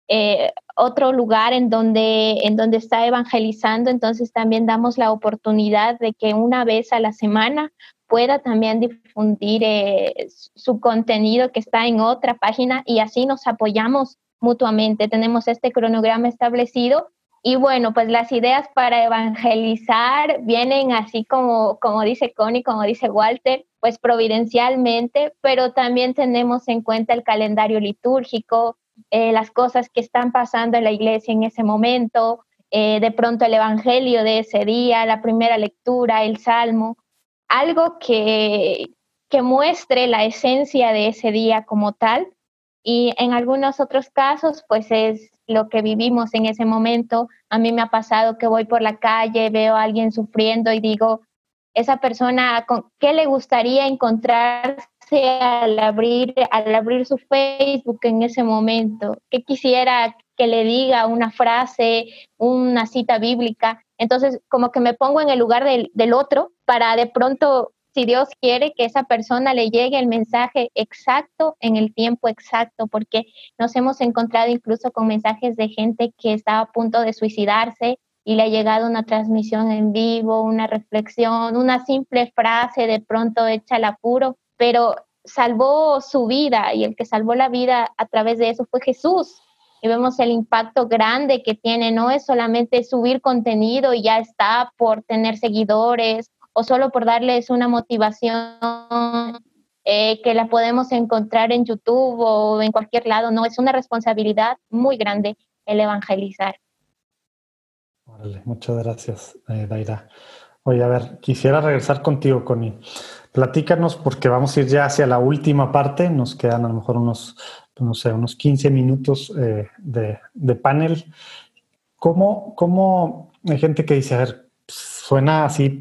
eh, otro lugar en donde, en donde está evangelizando, entonces también damos la oportunidad de que una vez a la semana pueda también difundir eh, su contenido que está en otra página y así nos apoyamos mutuamente. Tenemos este cronograma establecido y bueno, pues las ideas para evangelizar vienen así como, como dice Connie, como dice Walter, pues providencialmente, pero también tenemos en cuenta el calendario litúrgico, eh, las cosas que están pasando en la iglesia en ese momento, eh, de pronto el Evangelio de ese día, la primera lectura, el Salmo, algo que, que muestre la esencia de ese día como tal. Y en algunos otros casos, pues es lo que vivimos en ese momento. A mí me ha pasado que voy por la calle, veo a alguien sufriendo y digo, esa persona, ¿qué le gustaría al abrir, al abrir su Facebook en ese momento? ¿Qué quisiera que le diga una frase, una cita bíblica? Entonces, como que me pongo en el lugar del, del otro para de pronto si Dios quiere que esa persona le llegue el mensaje exacto en el tiempo exacto, porque nos hemos encontrado incluso con mensajes de gente que estaba a punto de suicidarse y le ha llegado una transmisión en vivo, una reflexión, una simple frase de pronto hecha al apuro, pero salvó su vida y el que salvó la vida a través de eso fue Jesús. Y vemos el impacto grande que tiene, no es solamente subir contenido y ya está por tener seguidores o solo por darles una motivación eh, que la podemos encontrar en YouTube o en cualquier lado. No, es una responsabilidad muy grande el evangelizar. muchas gracias, eh, Daira. Oye, a ver, quisiera regresar contigo, Connie. Platícanos, porque vamos a ir ya hacia la última parte. Nos quedan a lo mejor unos, no sé, unos 15 minutos eh, de, panel. ¿Cómo, ¿Cómo hay gente que dice, a ver, suena así,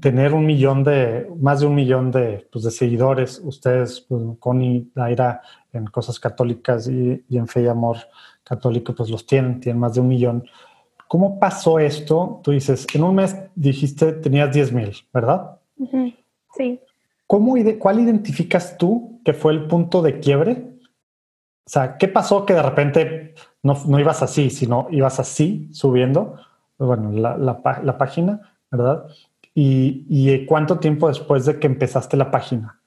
tener un millón de, más de un millón de, pues, de seguidores, ustedes, pues, Connie, Daira, en cosas católicas y, en fe y amor católico, pues los tienen, tienen más de un millón. ¿Cómo pasó esto? Tú dices, en un mes dijiste tenías 10 mil, ¿verdad? Sí. ¿Cómo, ¿Cuál identificas tú que fue el punto de quiebre? O sea, ¿qué pasó que de repente no, no ibas así, sino ibas así subiendo? Bueno, la, la, la página ¿verdad? Y, cuánto tiempo después de que empezaste la página.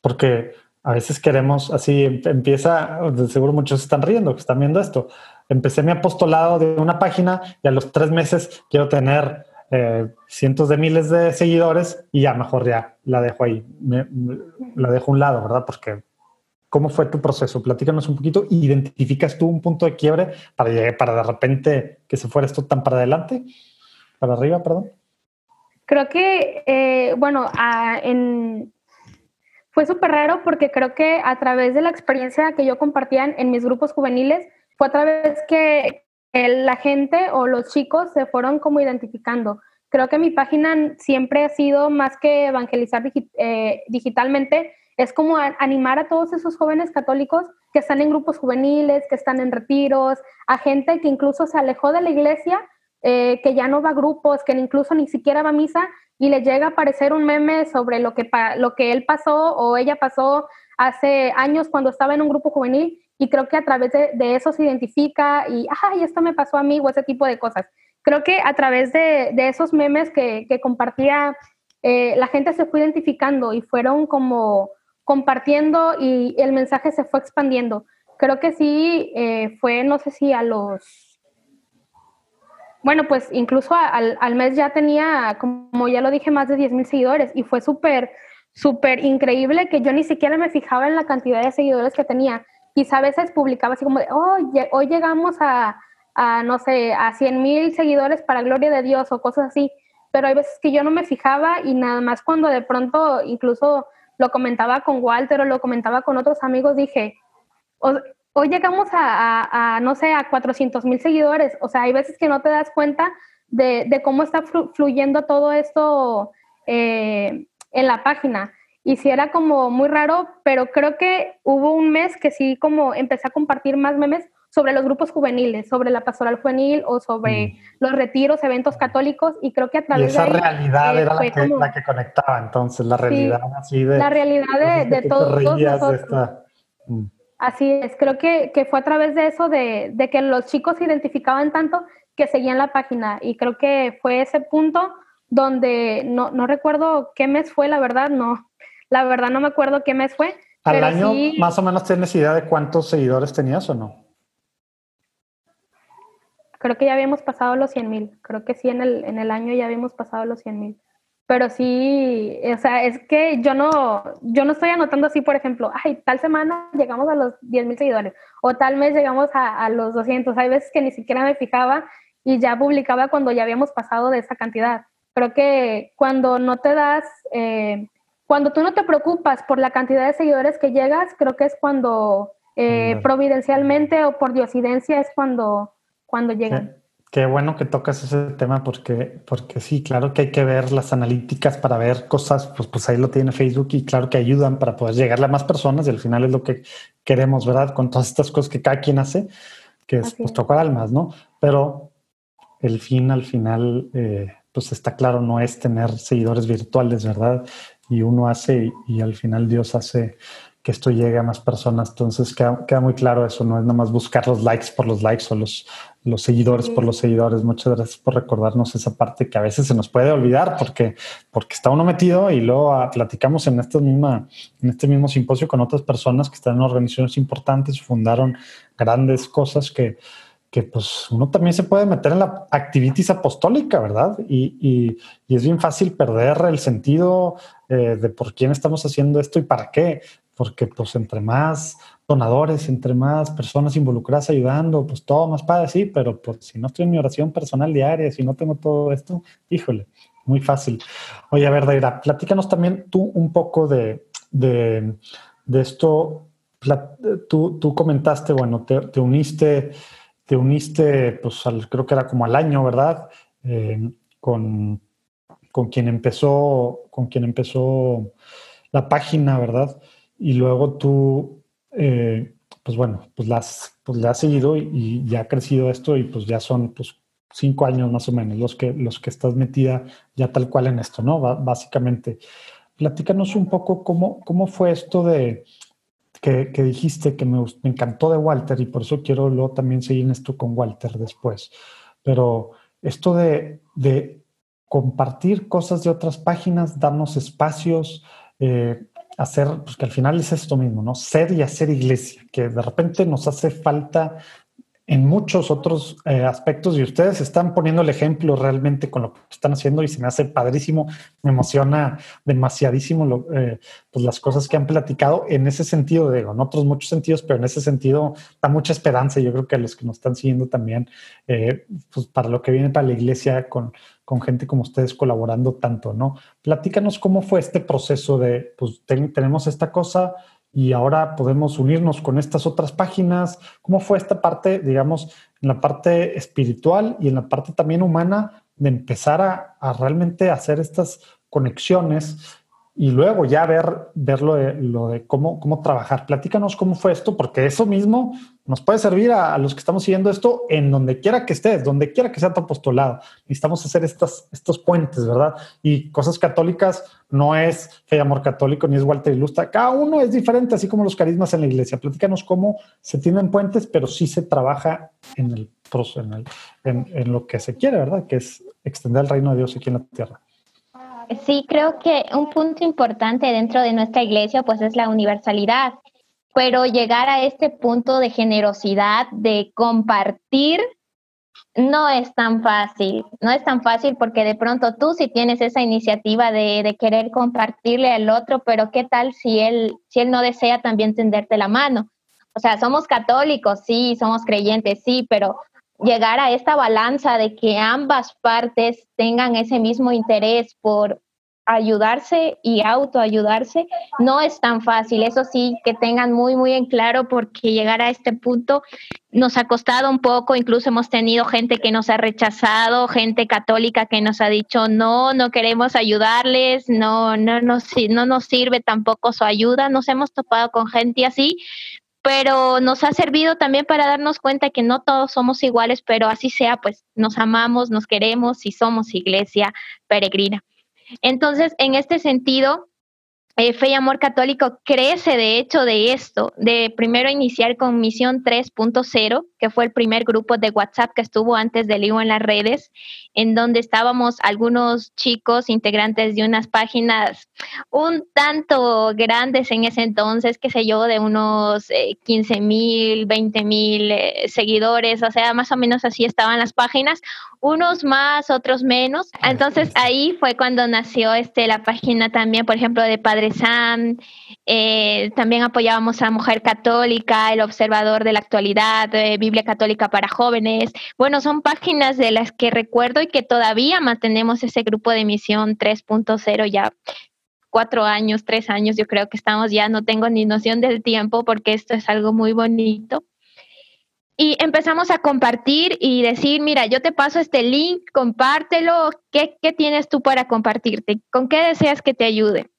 Porque a veces queremos, así em, empieza, seguro muchos están riendo, que están viendo esto. Empecé mi apostolado de una página y a los tres meses quiero tener eh, cientos de miles de seguidores y ya mejor ya la dejo ahí, la dejo a un lado, ¿verdad? Porque ¿cómo fue tu proceso? Platícanos un poquito. ¿Identificas tú un punto de quiebre para, llegar, para de repente que se fuera esto tan para adelante? Para arriba, perdón. Creo que, eh, bueno, en, fue súper raro porque creo que a través de la experiencia que yo compartía en, mis grupos juveniles, fue a través que la gente o los chicos se fueron como identificando. Creo que mi página siempre ha sido más que evangelizar eh, digitalmente, es como animar a todos esos jóvenes católicos que están en grupos juveniles, que están en retiros, a gente que incluso se alejó de la iglesia eh, que ya no va a grupos, que incluso ni siquiera va a misa y le llega a aparecer un meme sobre lo que, lo que él pasó o ella pasó hace años cuando estaba en un grupo juvenil y creo que a través de, eso se identifica y, ay, esto me pasó a mí o ese tipo de cosas. Creo que a través de, esos memes que, compartía, eh, la gente se fue identificando y fueron como compartiendo y el mensaje se fue expandiendo. Creo que sí, eh, fue, no sé si a los bueno, pues incluso al, al, mes ya tenía, como ya lo dije, más de 10 mil seguidores y fue súper, súper increíble que yo ni siquiera me fijaba en la cantidad de seguidores que tenía. Quizá a veces publicaba así como de, oh, hoy llegamos a, a, no sé, a 100 mil seguidores para gloria de Dios o cosas así, pero hay veces que yo no me fijaba y nada más cuando de pronto incluso lo comentaba con Walter o lo comentaba con otros amigos, dije, hoy llegamos a, no sé, a 400 mil seguidores. O sea, hay veces que no te das cuenta de, cómo está fluyendo todo esto eh, en la página. Y sí era como muy raro, pero creo que hubo un mes que sí como empecé a compartir más memes sobre los grupos juveniles, sobre la pastoral juvenil o sobre mm. los retiros, eventos católicos, y creo que a través esa realidad eh, era la que, la que, conectaba entonces, la realidad así de... La realidad de, todos nosotros. Mm. Así es, creo que, fue a través de eso, de, que los chicos se identificaban tanto que seguían la página y creo que fue ese punto donde no, recuerdo qué mes fue, la verdad, no, la verdad no me acuerdo qué mes fue. ¿Al año más o menos tienes idea de cuántos seguidores tenías o no? Creo que ya habíamos pasado los 100 mil, creo que sí, en el, en el año ya habíamos pasado los 100 mil. Pero sí, o sea, es que yo no, yo no estoy anotando así, por ejemplo, ay, tal semana llegamos a los 10 mil seguidores o tal mes llegamos a, a, los 200. Hay veces que ni siquiera me fijaba y ya publicaba cuando ya habíamos pasado de esa cantidad. Creo que cuando no te das, eh, cuando tú no te preocupas por la cantidad de seguidores que llegas, creo que es cuando eh, providencialmente o por diosidencia es cuando, cuando llegan. Qué bueno que tocas ese tema porque, porque sí, claro que hay que ver las analíticas para ver cosas, pues, pues ahí lo tiene Facebook y claro que ayudan para poder llegarle a más personas y al final es lo que queremos, ¿verdad? Con todas estas cosas que cada quien hace, que es pues, tocar almas, ¿no? Pero el fin al final, eh, pues está claro, no es tener seguidores virtuales, ¿verdad? Y uno hace y al final Dios hace que esto llegue a más personas. Entonces queda, queda, muy claro eso, no es nada más buscar los likes por los likes o los, los seguidores por los seguidores. Muchas gracias por recordarnos esa parte que a veces se nos puede olvidar porque, porque está uno metido y luego ah, platicamos en, esta misma, en este mismo simposio con otras personas que están en organizaciones importantes, fundaron grandes cosas que, que pues uno también se puede meter en la activitis apostólica, ¿verdad? Y, y, y es bien fácil perder el sentido eh, de por quién estamos haciendo esto y para qué porque pues entre más donadores, entre más personas involucradas ayudando, pues todo más padre, sí, pero pues si no estoy en mi oración personal diaria, si no tengo todo esto, híjole, muy fácil. Oye, a ver, Daira, platícanos también tú un poco de, de, esto. Tú, tú, comentaste, bueno, te, te, uniste, te uniste, pues al, creo que era como al año, ¿verdad? Eh, con, con quien empezó, con quien empezó la página, ¿verdad? y luego tú, eh, pues bueno, pues, las, pues has seguido y, ya ha crecido esto y pues ya son pues cinco años más o menos los que, los que estás metida ya tal cual en esto, ¿no? básicamente. Platícanos un poco cómo, cómo fue esto de que, que dijiste que me, me, encantó de Walter y por eso quiero luego también seguir en esto con Walter después. Pero esto de, de compartir cosas de otras páginas, darnos espacios, eh, hacer, pues que al final es esto mismo, ¿no? Ser y hacer iglesia, que de repente nos hace falta en muchos otros eh, aspectos y ustedes están poniendo el ejemplo realmente con lo que están haciendo y se me hace padrísimo, me emociona demasiadísimo lo, eh, pues las cosas que han platicado en ese sentido, digo, en otros muchos sentidos, pero en ese sentido da mucha esperanza. Yo creo que a los que nos están siguiendo también, eh, pues para lo que viene para la iglesia con, con gente como ustedes colaborando tanto, ¿no? Platícanos cómo fue este proceso de, pues tenemos esta cosa, y ahora podemos unirnos con estas otras páginas. ¿Cómo fue esta parte, digamos, en la parte espiritual y en la parte también humana de empezar a, a realmente hacer estas conexiones y luego ya ver, ver lo de, lo de cómo, cómo trabajar. Platícanos cómo fue esto, porque eso mismo nos puede servir a, los que estamos siguiendo esto en donde quiera que estés, donde quiera que sea tu apostolado. Necesitamos hacer estas, estos puentes, ¿verdad? Y cosas católicas no es fe y amor católico, ni es Walter Ilustra. Cada uno es diferente, así como los carismas en la iglesia. Platícanos cómo se tienen puentes, pero sí se trabaja en, el, en, en, en lo que se quiere, ¿verdad? Que es extender el reino de Dios aquí en la tierra. Sí, creo que un punto importante dentro de nuestra iglesia pues es la universalidad, pero llegar a este punto de generosidad, de compartir, no es tan fácil, no es tan fácil porque de pronto tú sí tienes esa iniciativa de, de, querer compartirle al otro, pero ¿qué tal si él, si él no desea también tenderte la mano? O sea, somos católicos, sí, somos creyentes, sí, pero llegar a esta balanza de que ambas partes tengan ese mismo interés por ayudarse y autoayudarse no es tan fácil. Eso sí, que tengan muy, muy en claro porque llegar a este punto nos ha costado un poco, incluso hemos tenido gente que nos ha rechazado, gente católica que nos ha dicho no, no queremos ayudarles, no, no, no, no nos sirve tampoco su ayuda. Nos hemos topado con gente así, pero nos ha servido también para darnos cuenta que no todos somos iguales, pero así sea, pues nos amamos, nos queremos y somos iglesia peregrina. Entonces, en este sentido, eh, Fe y Amor Católico crece de hecho de esto, de primero iniciar con Misión 3.0, que fue el primer grupo de WhatsApp que estuvo antes del IVO en las redes, en donde estábamos algunos chicos integrantes de unas páginas un tanto grandes en ese entonces, qué sé yo, de unos 15 eh, mil, 20 mil eh, seguidores, o sea, más o menos así estaban las páginas, unos más, otros menos. Entonces ahí fue cuando nació este, la página también, por ejemplo, de Padre Eh, también apoyábamos a Mujer Católica, El Observador de la Actualidad, eh, Biblia Católica para Jóvenes. Bueno, son páginas de las que recuerdo y que todavía mantenemos ese grupo de emisión 3.0 ya cuatro años, tres años, yo creo que estamos ya, no tengo ni noción del tiempo porque esto es algo muy bonito. Y empezamos a compartir y decir, mira, yo te paso este link, compártelo, ¿qué, qué tienes tú para compartirte? ¿Con qué deseas que te ayude?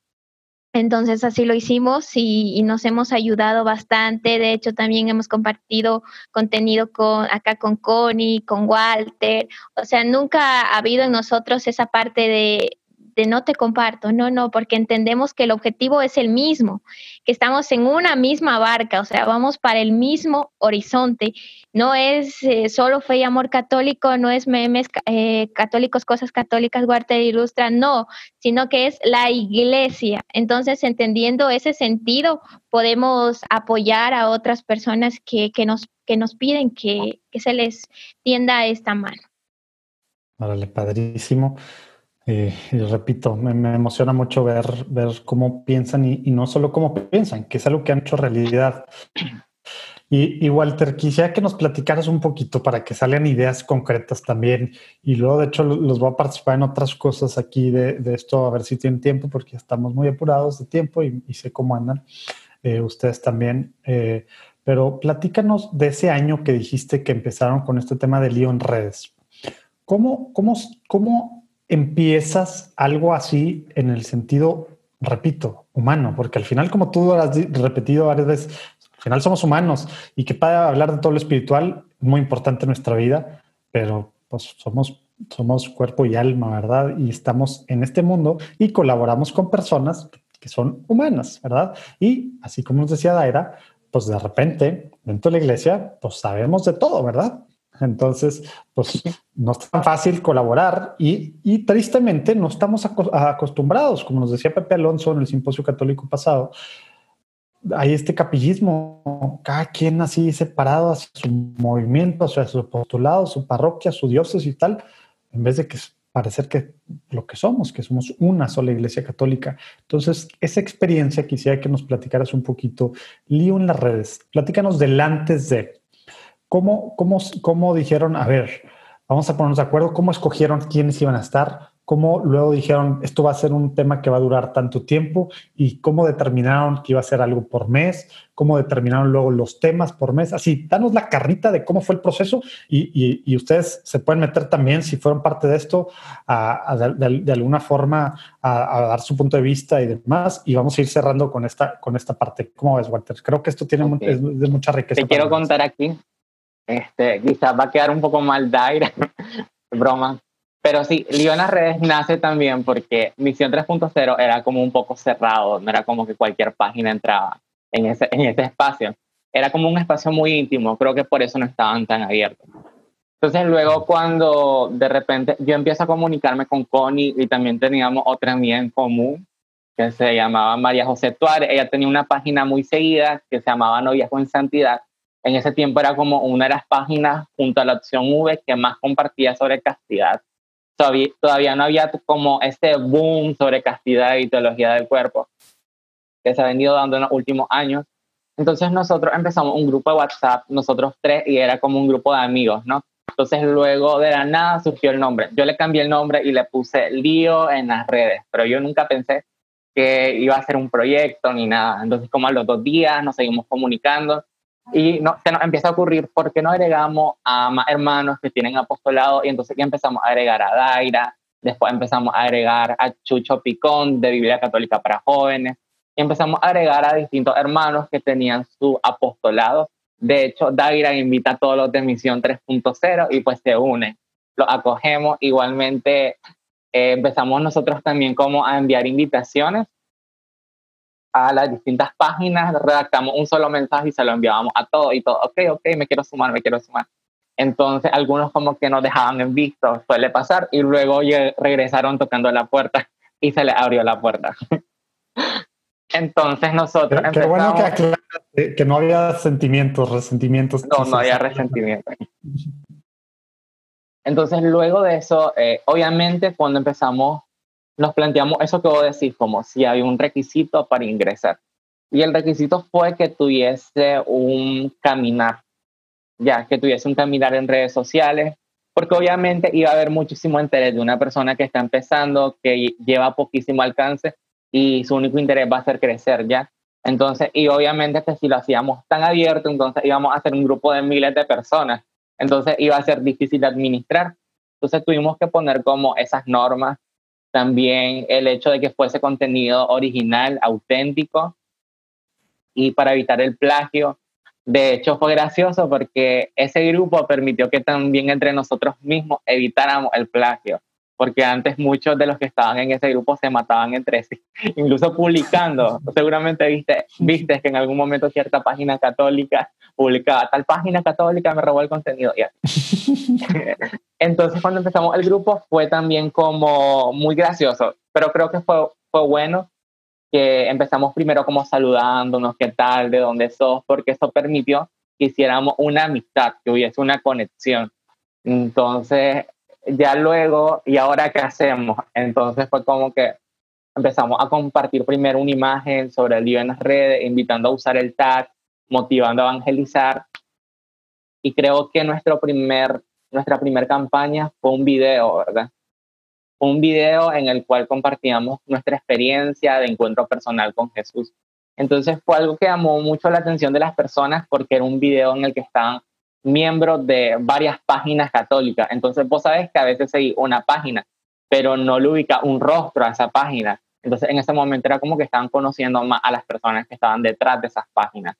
Entonces así lo hicimos y, nos hemos ayudado bastante. De hecho, también hemos compartido contenido con acá con Connie, con Walter. O sea, nunca ha habido en nosotros esa parte de, no te comparto, no, no, porque entendemos que el objetivo es el mismo, que estamos en una misma barca, o sea, vamos para el mismo horizonte. No es eh, solo fe y amor católico, no es memes eh, católicos, cosas católicas, Walter Ilustra, no, sino que es la iglesia. Entonces, entendiendo ese sentido, podemos apoyar a otras personas que, que nos, que nos piden que, que se les tienda esta mano. Órale, padrísimo. Eh, y repito, me, emociona mucho ver, ver cómo piensan y, no solo cómo piensan, que es algo que han hecho realidad. Y, Walter, quisiera que nos platicaras un poquito para que salgan ideas concretas también. Y luego, de hecho, los voy a participar en otras cosas aquí de, esto, a ver si tienen tiempo, porque estamos muy apurados de tiempo y, sé cómo andan eh, ustedes también. Eh, pero platícanos de ese año que dijiste que empezaron con este tema de lío en redes. ¿Cómo, cómo, cómo empiezas algo así en el sentido, repito, humano, porque al final, como tú has repetido varias veces, al final somos humanos y que para hablar de todo lo espiritual, muy importante en nuestra vida, pero pues somos, somos cuerpo y alma, ¿verdad? Y estamos en este mundo y colaboramos con personas que son humanas, ¿verdad? Y así como nos decía Daira, pues de repente, dentro de la iglesia, pues sabemos de todo, ¿verdad? Entonces, pues no es tan fácil colaborar y, tristemente no estamos acostumbrados, como nos decía Pepe Alonso en el simposio católico pasado, hay este capillismo, cada quien así separado hacia su movimiento, hacia su postulado, su parroquia, su dioses y tal, en vez de que parecer que lo que somos, que somos una sola iglesia católica. Entonces, esa experiencia quisiera que nos platicaras un poquito. Lío en las redes, platícanos del antes de, ¿Cómo, cómo, cómo dijeron, a ver, vamos a ponernos de acuerdo, cómo escogieron quiénes iban a estar? ¿Cómo luego dijeron, esto va a ser un tema que va a durar tanto tiempo? ¿Y cómo determinaron que iba a ser algo por mes? ¿Cómo determinaron luego los temas por mes? Así, danos la carnita de cómo fue el proceso y, y, ustedes se pueden meter también, si fueron parte de esto, a, de, alguna forma a, dar su punto de vista y demás. Y vamos a ir cerrando con esta, con esta parte. ¿Cómo ves, Walter? Creo que esto tiene de mucha riqueza. Te quiero contar aquí este, quizás va a quedar un poco mal Daira, broma. Pero sí, Lío en las redes nace también porque Misión 3.0 era como un poco cerrado, no era como que cualquier página entraba en ese, en ese espacio. Era como un espacio muy íntimo, creo que por eso no estaban tan abiertos. Entonces luego cuando de repente yo empiezo a comunicarme con Connie y también teníamos otra amiga en común que se llamaba María José Tuárez, ella tenía una página muy seguida que se llamaba Noviazgo en Santidad en ese tiempo era como una de las páginas junto a la opción V que más compartía sobre castidad. Todavía, todavía no había como ese boom sobre castidad y teología del cuerpo que se ha venido dando en los últimos años. Entonces nosotros empezamos un grupo de WhatsApp, nosotros tres, y era como un grupo de amigos, ¿no? Entonces luego de la nada surgió el nombre. Yo le cambié el nombre y le puse lío en las redes, pero yo nunca pensé que iba a ser un proyecto ni nada. Entonces como a los dos días nos seguimos comunicando y no, se nos empieza a ocurrir, ¿por qué no agregamos a más hermanos que tienen apostolado? Y entonces ya empezamos a agregar a Daira, después empezamos a agregar a Chucho Picón de Biblia Católica para Jóvenes, y empezamos a agregar a distintos hermanos que tenían su apostolado. De hecho, Daira invita a todos los de Misión 3.0 y pues se une. Lo acogemos. Igualmente, eh, empezamos nosotros también como a enviar invitaciones a las distintas páginas, redactamos un solo mensaje y se lo enviábamos a todos y todo, ok, ok, me quiero sumar, me quiero sumar. Entonces algunos como que nos dejaban en visto, suele pasar, y luego regresaron tocando la puerta y se les abrió la puerta. Entonces nosotros... Qué, bueno que que no había sentimientos, resentimientos. No, no había resentimientos. Entonces luego de eso, eh, obviamente cuando empezamos, nos planteamos eso que vos decís, como si había un requisito para ingresar. Y el requisito fue que tuviese un caminar, ya que tuviese un caminar en redes sociales, porque obviamente iba a haber muchísimo interés de una persona que está empezando, que lleva poquísimo alcance y su único interés va a ser crecer, ¿ya? Entonces, y obviamente que si lo hacíamos tan abierto, entonces íbamos a hacer un grupo de miles de personas, entonces iba a ser difícil de administrar. Entonces tuvimos que poner como esas normas, también el hecho de que fuese contenido original, auténtico, y para evitar el plagio. De hecho, fue gracioso porque ese grupo permitió que también entre nosotros mismos evitáramos el plagio porque antes muchos de los que estaban en ese grupo se mataban entre sí, incluso publicando. Seguramente viste, viste que en algún momento cierta página católica publicaba, tal página católica me robó el contenido. Entonces cuando empezamos el grupo fue también como muy gracioso, pero creo que fue, fue bueno que empezamos primero como saludándonos, qué tal, de dónde sos, porque eso permitió que hiciéramos una amistad, que hubiese una conexión. Entonces, ya luego, ¿y ahora qué hacemos? Entonces fue como que empezamos a compartir primero una imagen sobre el día en las redes, invitando a usar el tag, motivando a evangelizar. Y creo que nuestro primer, nuestra primera campaña fue un video, ¿verdad? Un video en el cual compartíamos nuestra experiencia de encuentro personal con Jesús. Entonces fue algo que llamó mucho la atención de las personas porque era un video en el que estaban miembro de varias páginas católicas. Entonces vos sabes que a veces seguí una página, pero no le ubica un rostro a esa página. Entonces en ese momento era como que estaban conociendo más a las personas que estaban detrás de esas páginas.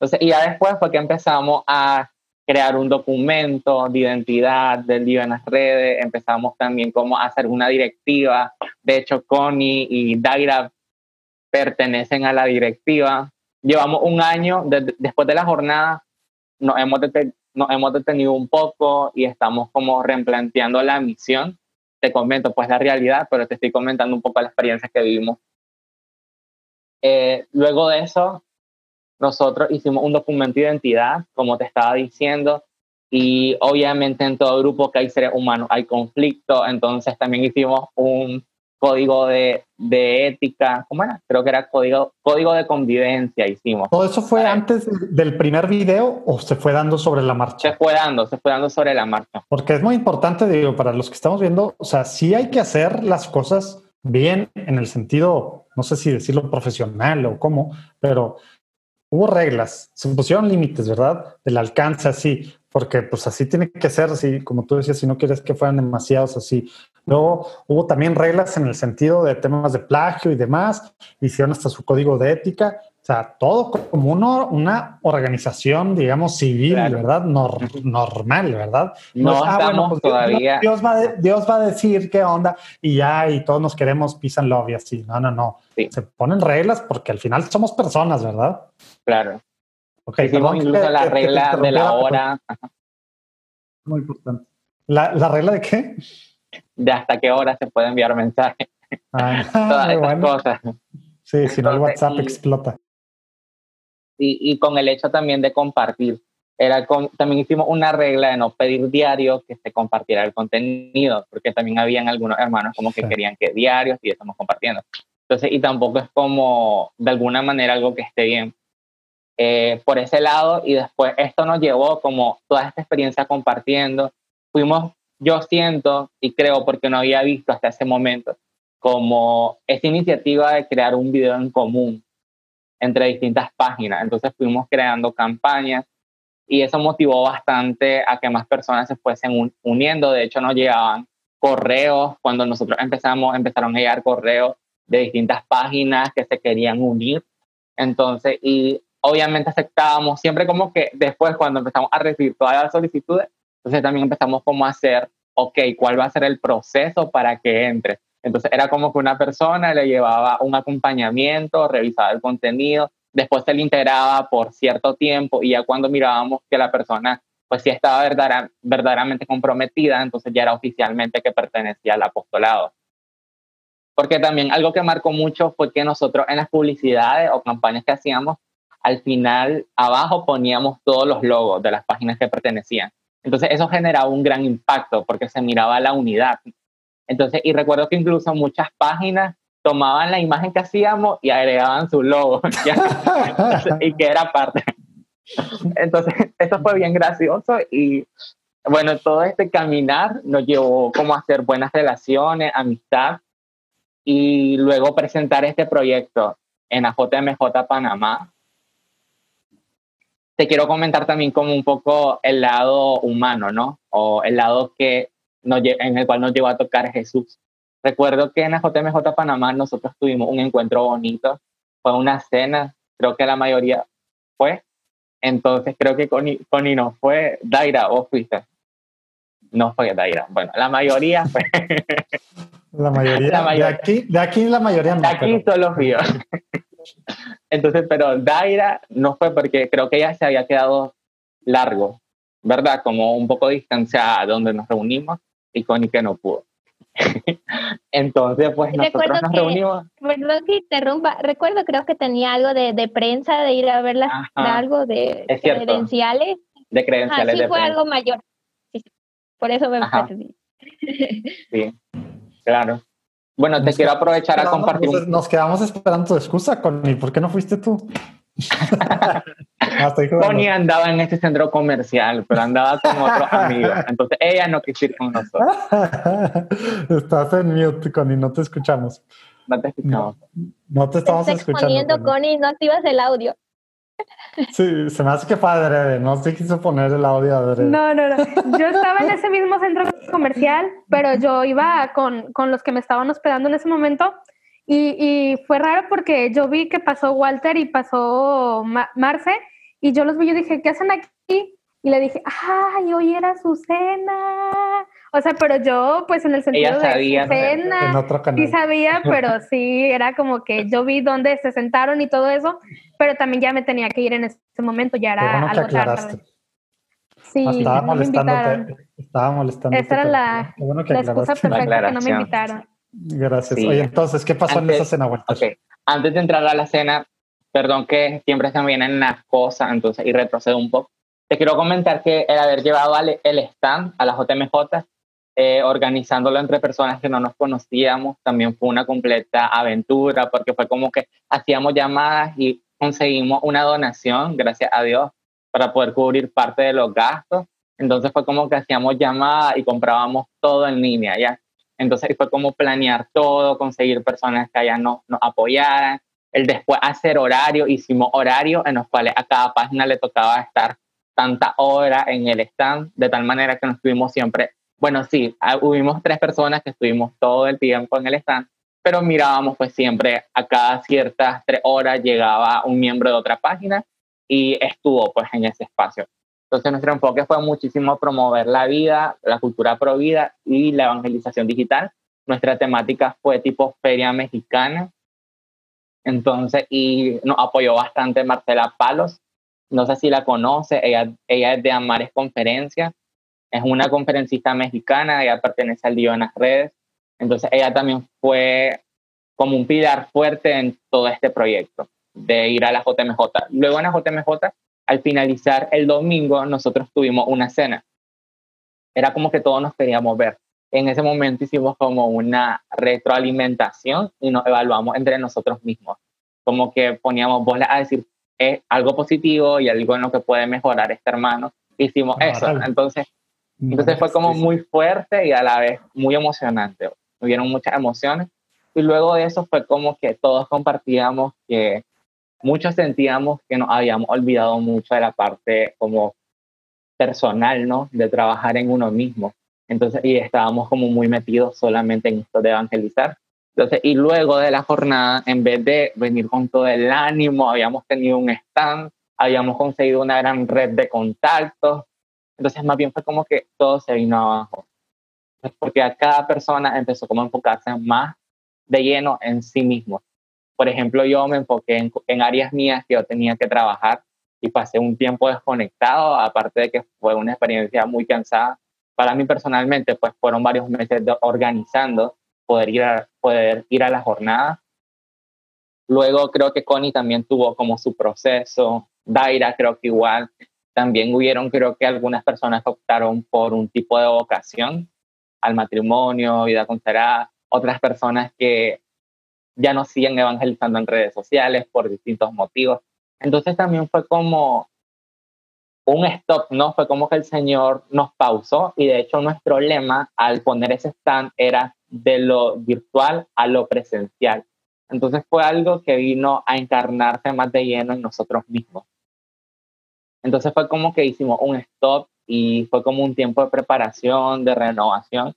Entonces, y ya después fue que empezamos a crear un documento de identidad del día en las redes, empezamos también como a hacer una directiva. De hecho, Connie y Daira pertenecen a la directiva. Llevamos un año después de la jornada nos hemos, nos hemos detenido un poco y estamos como replanteando la misión. Te comento pues la realidad, pero te estoy comentando un poco la experiencia que vivimos. Eh, luego de eso, nosotros hicimos un documento de identidad, como te estaba diciendo, y obviamente en todo grupo que hay seres humanos hay conflicto, entonces también hicimos un código de, de, ética, ¿cómo era? Creo que era código, código de convivencia hicimos. ¿Todo eso fue antes del primer video o se fue dando sobre la marcha? Se fue dando, se fue dando sobre la marcha. Porque es muy importante, digo, para los que estamos viendo, o sea, sí hay que hacer las cosas bien en el sentido, no sé si decirlo profesional o cómo, pero hubo reglas, se pusieron límites, ¿verdad? Del alcance así, porque pues así tiene que ser, así como tú decías, si no quieres que fueran demasiados así. Luego hubo también reglas en el sentido de temas de plagio y demás, hicieron hasta su código de ética, o sea, todo como uno, una organización, digamos, civil, ¿verdad? normal, ¿verdad? No, ah, estamos pues, todavía. Dios va, Dios va a decir qué onda y ya, y todos nos queremos and love y así. No, no, no. Se ponen reglas porque al final somos personas, ¿verdad? Claro. Okay, Hicimos incluso la regla de la hora. Muy importante. ¿La, ¿La, regla de qué? De hasta qué hora se puede enviar mensaje. Ah, Todas esas cosas. Sí, si no el WhatsApp explota y, y con el hecho también de compartir. Era con, también hicimos una regla de no pedir diario que se compartiera el contenido, porque también habían algunos hermanos como que querían que diarios y estamos compartiendo. Entonces, y tampoco es como de alguna manera algo que esté bien. Eh, por ese lado, y después esto nos llevó como toda esta experiencia compartiendo. Fuimos, yo siento y creo, porque no había visto hasta ese momento, como esta iniciativa de crear un video en común entre distintas páginas. Entonces fuimos creando campañas y eso motivó bastante a que más personas se fuesen uniendo. De hecho, nos llegaban correos, cuando nosotros empezamos, empezaron a llegar correos de distintas páginas que se querían unir. Entonces, y obviamente aceptábamos siempre como que después cuando empezamos a recibir todas las solicitudes, entonces también empezamos como a hacer, ok, ¿cuál va a ser el proceso para que entre? Entonces era como que una persona le llevaba un acompañamiento, revisaba el contenido, después se le integraba por cierto tiempo y ya cuando mirábamos que la persona pues sí estaba verdaderamente comprometida, entonces ya era oficialmente que pertenecía al apostolado. Porque también algo que marcó mucho fue que nosotros en las publicidades o campañas que hacíamos, al final abajo poníamos todos los logos de las páginas que pertenecían. Entonces eso generaba un gran impacto porque se miraba la unidad. Entonces, y recuerdo que incluso muchas páginas tomaban la imagen que hacíamos y agregaban su logo y que era parte. Entonces, eso fue bien gracioso y bueno, todo este caminar nos llevó como a hacer buenas relaciones, amistad y luego presentar este proyecto en la JMJ Panamá. Te quiero comentar también como un poco el lado humano, ¿no? O el lado que en el cual nos llevó a tocar Jesús. Recuerdo que en la JMJ Panamá nosotros tuvimos un encuentro bonito, fue una cena, creo que la mayoría fue, entonces creo que Connie, Connie no fue, Daira, vos fuiste. No fue Daira, bueno, la mayoría fue. La mayoría, De, aquí, de aquí la mayoría no. De aquí solo fui. Entonces, pero Daira no fue porque creo que ella se había quedado largo, ¿verdad? Como un poco distanciada de donde nos reunimos y Connie que no pudo. Entonces, pues nosotros nos reunimos. Perdón que interrumpa. Recuerdo, creo que tenía algo de, de prensa, de ir a ver las, algo de, credenciales. De credenciales. sí, fue algo mayor. Por eso me Sí, claro. Bueno, te quiero aprovechar a compartir. Nos quedamos esperando tu excusa, Connie. ¿Por qué no fuiste tú? Tony andaba en este centro comercial, pero andaba con otros amigos. Entonces ella no quiso ir con nosotros. Estás en mute, Connie, no te escuchamos. No te escuchamos. No, te estamos Estás escuchando. Connie, no activas el audio. Sí, se me hace que fue adrede, no se quiso poner el audio adrede. No, no, no. Yo estaba en ese mismo centro comercial, pero yo iba con, con los que me estaban hospedando en ese momento y, y, fue raro porque yo vi que pasó Walter y pasó Marce y yo los vi y dije, ¿qué hacen aquí? Y le dije, ay, hoy era su cena. O sea, pero yo, pues en el sentido de cena, en otro canal. sí sabía, pero sí, era como que yo vi dónde se sentaron y todo eso, pero también ya me tenía que ir en ese momento, ya era algo tarde. Sí, estaba molestándote. Estaba molestándote. Esa era la, la excusa perfecta que no me invitaron. Gracias. Oye, entonces, ¿qué pasó en esa cena, Okay. Antes de entrar a la cena, perdón que siempre se me vienen las cosas, entonces, y retrocedo un poco. Te quiero comentar que el haber llevado el stand a la JMJ, eh, organizándolo entre personas que no nos conocíamos, también fue una completa aventura, porque fue como que hacíamos llamadas y conseguimos una donación, gracias a Dios, para poder cubrir parte de los gastos. Entonces fue como que hacíamos llamadas y comprábamos todo en línea, ¿ya? Entonces fue como planear todo, conseguir personas que allá nos, apoyaran. El después hacer horario, hicimos horarios en los cuales a cada página le tocaba estar tanta hora en el stand, de tal manera que nos estuvimos siempre, bueno, sí, hubimos tres personas que estuvimos todo el tiempo en el stand, pero mirábamos pues siempre a cada ciertas tres horas llegaba un miembro de otra página y estuvo pues en ese espacio. Entonces nuestro enfoque fue muchísimo promover la vida, la cultura pro vida y la evangelización digital. Nuestra temática fue tipo feria mexicana. Entonces, y nos apoyó bastante Marcela Palos. No sé si la conoce, ella, ella es de Amares Conferencia. Es una conferencista mexicana, ella pertenece al Dio en las redes. Entonces, ella también fue como un pilar fuerte en todo este proyecto de ir a la JMJ. Luego en la JMJ al finalizar el domingo, nosotros tuvimos una cena. Era como que todos nos queríamos ver. En ese momento hicimos como una retroalimentación y nos evaluamos entre nosotros mismos. Como que poníamos bolas a decir es algo positivo y algo en lo que puede mejorar este hermano. Hicimos eso. Entonces, entonces fue como muy fuerte y a la vez muy emocionante. Hubieron muchas emociones. Y luego de eso fue como que todos compartíamos que muchos sentíamos que nos habíamos olvidado mucho de la parte como personal, ¿no? De trabajar en uno mismo. Entonces, y estábamos como muy metidos solamente en esto de evangelizar. Entonces, y luego de la jornada, en vez de venir con todo el ánimo, habíamos tenido un stand, habíamos conseguido una gran red de contactos. Entonces, más bien fue como que todo se vino abajo. porque a cada persona empezó como a enfocarse más de lleno en sí mismo. Por ejemplo, yo me enfoqué en, en áreas mías que yo tenía que trabajar y pasé un tiempo desconectado, aparte de que fue una experiencia muy cansada. Para mí personalmente, pues fueron varios meses organizando poder ir a, poder ir a la jornada. Luego creo que Connie también tuvo como su proceso, Daira creo que igual, también hubieron creo que algunas personas optaron por un tipo de vocación al matrimonio, vida con Sarah, otras personas que ya no siguen evangelizando en redes sociales por distintos motivos. Entonces también fue como un stop, ¿no? Fue como que el Señor nos pausó y de hecho nuestro lema al poner ese stand era de lo virtual a lo presencial. Entonces fue algo que vino a encarnarse más de lleno en nosotros mismos. Entonces fue como que hicimos un stop y fue como un tiempo de preparación, de renovación.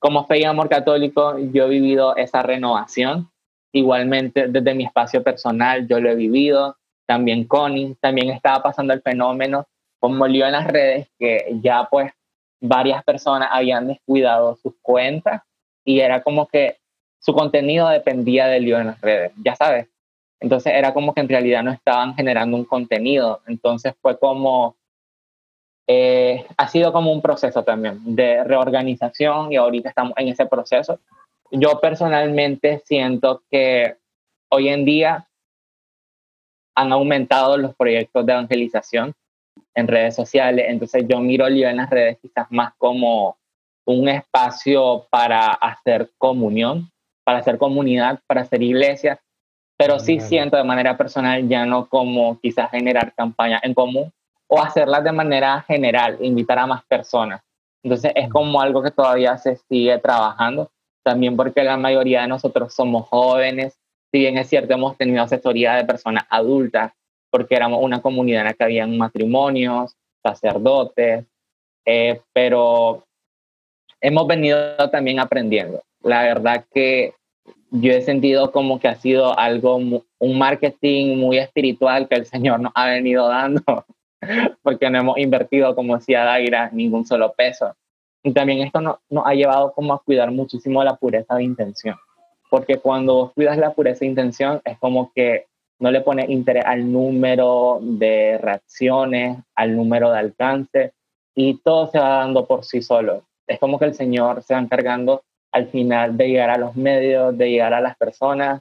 Como fe y amor católico, yo he vivido esa renovación. Igualmente, desde mi espacio personal, yo lo he vivido también Connie, también estaba pasando el fenómeno como lío en las redes que ya pues varias personas habían descuidado sus cuentas y era como que su contenido dependía del lío en las redes, ya sabes. Entonces era como que en realidad no estaban generando un contenido. Entonces fue como, eh, ha sido como un proceso también de reorganización y ahorita estamos en ese proceso. Yo personalmente siento que hoy en día han aumentado los proyectos de evangelización en redes sociales. Entonces yo miro yo en las redes quizás más como un espacio para hacer comunión, para hacer comunidad, para hacer iglesia, pero sí siento de manera personal ya no como quizás generar campañas en común o hacerlas de manera general, invitar a más personas. Entonces es como algo que todavía se sigue trabajando, también porque la mayoría de nosotros somos jóvenes, si bien es cierto, hemos tenido asesoría de personas adultas, porque éramos una comunidad en la que habían matrimonios, sacerdotes, eh, pero hemos venido también aprendiendo. La verdad que yo he sentido como que ha sido algo, un marketing muy espiritual que el Señor nos ha venido dando, porque no hemos invertido, como decía Daira, ningún solo peso. Y también esto nos, nos ha llevado como a cuidar muchísimo la pureza de intención porque cuando cuidas la pureza de intención es como que no le pones interés al número de reacciones, al número de alcance, y todo se va dando por sí solo. Es como que el Señor se va encargando al final de llegar a los medios, de llegar a las personas.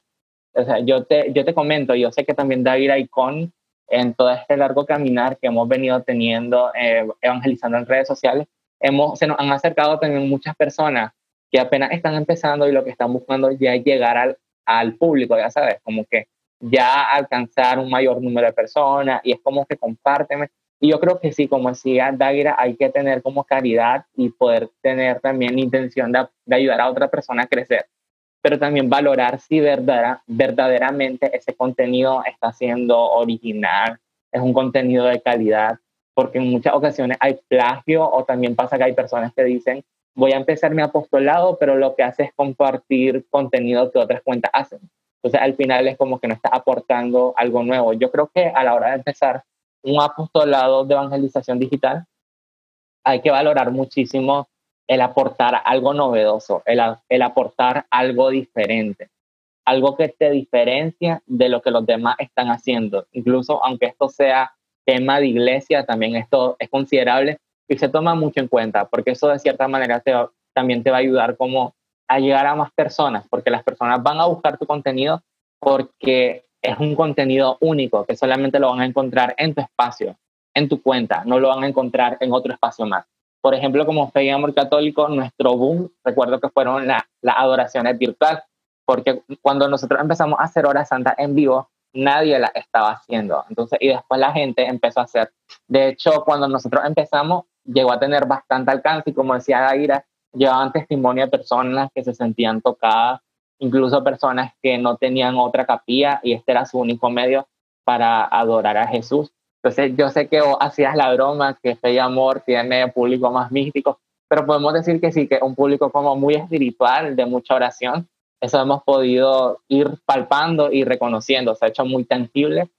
O sea, yo te, yo te comento, yo sé que también David y Con, en todo este largo caminar que hemos venido teniendo, eh, evangelizando en redes sociales, hemos, se nos han acercado también muchas personas que apenas están empezando y lo que están buscando ya es llegar al, al público, ya sabes, como que ya alcanzar un mayor número de personas y es como que compárteme. Y yo creo que sí, como decía Dagira, hay que tener como caridad y poder tener también intención de, de ayudar a otra persona a crecer, pero también valorar si verdad, verdaderamente ese contenido está siendo original, es un contenido de calidad, porque en muchas ocasiones hay plagio o también pasa que hay personas que dicen, voy a empezar mi apostolado, pero lo que hace es compartir contenido que otras cuentas hacen. Entonces, al final es como que no está aportando algo nuevo. Yo creo que a la hora de empezar un apostolado de evangelización digital, hay que valorar muchísimo el aportar algo novedoso, el, el aportar algo diferente, algo que te diferencia de lo que los demás están haciendo. Incluso aunque esto sea tema de iglesia, también esto es considerable y se toma mucho en cuenta, porque eso de cierta manera te también te va a ayudar como a llegar a más personas, porque las personas van a buscar tu contenido porque es un contenido único que solamente lo van a encontrar en tu espacio, en tu cuenta, no lo van a encontrar en otro espacio más. Por ejemplo, como Fe y Amor Católico, nuestro boom, recuerdo que fueron las adoraciones virtuales, porque cuando nosotros empezamos a hacer horas santas en vivo, nadie la estaba haciendo. Entonces, y después la gente empezó a hacer. De hecho, cuando nosotros empezamos, llegó a tener bastante alcance y como decía Gaira, llevaban testimonio de personas que se sentían tocadas, incluso personas que no tenían otra capilla y este era su único medio para adorar a Jesús. Entonces yo sé que vos hacías la broma que Fe y Amor tiene público más místico, pero podemos decir que sí, que un público como muy espiritual, de mucha oración. Eso hemos podido ir palpando y reconociendo, se ha hecho muy tangible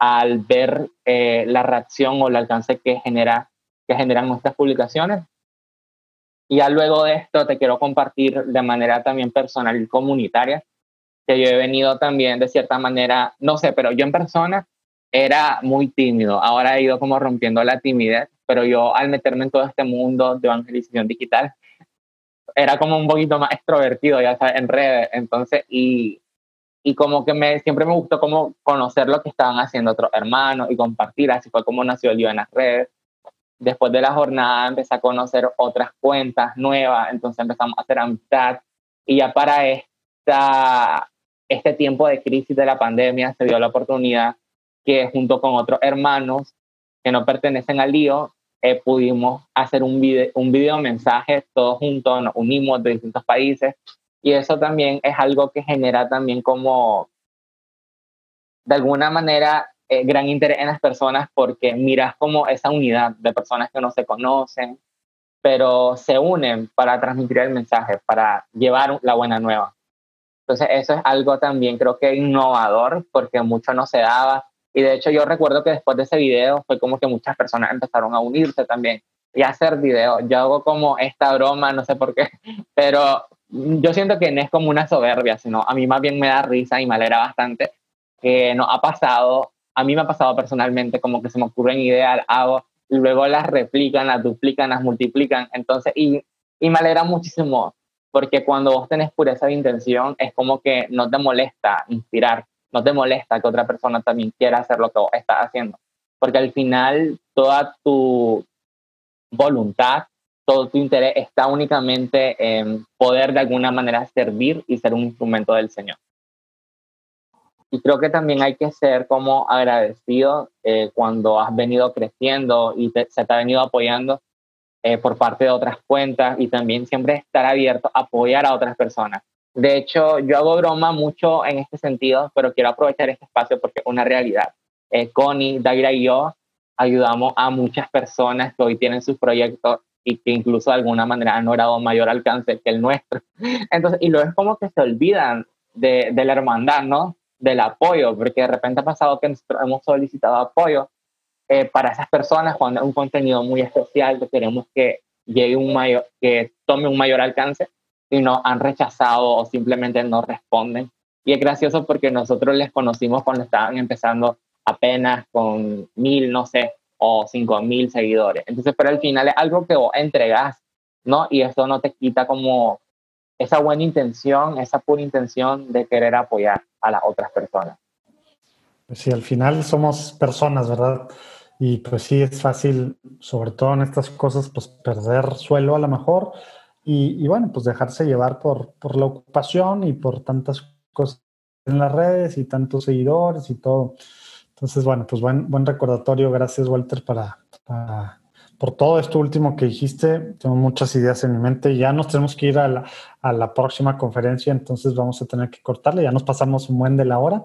al ver eh, la reacción o el alcance que genera que generan nuestras publicaciones. Y ya luego de esto te quiero compartir de manera también personal y comunitaria, que yo he venido también de cierta manera, no sé, pero yo en persona era muy tímido, ahora he ido como rompiendo la timidez, pero yo al meterme en todo este mundo de evangelización digital, era como un poquito más extrovertido, ya sabes, en redes, entonces, y, y como que me, siempre me gustó como conocer lo que estaban haciendo otros hermanos y compartir, así fue como nació día en las redes. Después de la jornada empecé a conocer otras cuentas nuevas, entonces empezamos a hacer amistad. Y ya para esta, este tiempo de crisis de la pandemia se dio la oportunidad que junto con otros hermanos que no pertenecen al lío, eh, pudimos hacer un video, un video mensaje todos juntos, nos unimos de distintos países. Y eso también es algo que genera también como, de alguna manera, eh, gran interés en las personas porque miras como esa unidad de personas que no se conocen, pero se unen para transmitir el mensaje, para llevar la buena nueva. Entonces eso es algo también creo que innovador porque mucho no se daba. Y de hecho yo recuerdo que después de ese video fue como que muchas personas empezaron a unirse también y a hacer videos. Yo hago como esta broma, no sé por qué, pero yo siento que no es como una soberbia, sino a mí más bien me da risa y me alegra bastante que nos ha pasado, a mí me ha pasado personalmente como que se me ocurren ideas, hago, luego las replican, las duplican, las multiplican, entonces, y, y me alegra muchísimo, porque cuando vos tenés pureza de intención, es como que no te molesta inspirar, no te molesta que otra persona también quiera hacer lo que vos estás haciendo, porque al final toda tu voluntad todo tu interés está únicamente en poder de alguna manera servir y ser un instrumento del Señor. Y creo que también hay que ser como agradecido eh, cuando has venido creciendo y se te ha venido apoyando eh, por parte de otras cuentas y también siempre estar abierto a apoyar a otras personas. De hecho, yo hago broma mucho en este sentido, pero quiero aprovechar este espacio porque es una realidad. Eh, Connie, Daira y yo ayudamos a muchas personas que hoy tienen sus proyectos y que incluso de alguna manera han logrado mayor alcance que el nuestro. Entonces, y luego es como que se olvidan de, de la hermandad, ¿no? Del apoyo, porque de repente ha pasado que nosotros hemos solicitado apoyo eh, para esas personas cuando es un contenido muy especial que queremos que llegue un mayor, que tome un mayor alcance y no han rechazado o simplemente no responden. Y es gracioso porque nosotros les conocimos cuando estaban empezando apenas con mil, no sé, o 5 mil seguidores. Entonces, pero al final es algo que vos entregás, ¿no? Y eso no te quita como esa buena intención, esa pura intención de querer apoyar a las otras personas. Pues sí, al final somos personas, ¿verdad? Y pues sí, es fácil, sobre todo en estas cosas, pues perder suelo a lo mejor y, y bueno, pues dejarse llevar por, por la ocupación y por tantas cosas en las redes y tantos seguidores y todo. Entonces, bueno, pues buen, buen recordatorio. Gracias, Walter, para, por todo esto último que dijiste. Tengo muchas ideas en mi mente. Ya nos tenemos que ir a la, próxima conferencia, entonces vamos a tener que cortarle. Ya nos pasamos un buen de la hora.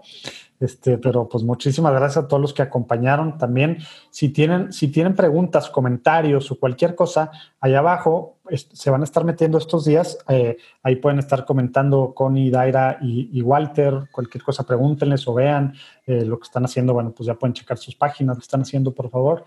Este, pero pues muchísimas gracias a todos los que acompañaron. También, si tienen, si tienen preguntas, comentarios o cualquier cosa, allá abajo se van a estar metiendo estos días. Eh, ahí pueden estar comentando Connie, Daira y, Walter. Cualquier cosa, pregúntenles o vean eh, lo que están haciendo. Bueno, pues ya pueden checar sus páginas, lo que están haciendo, por favor.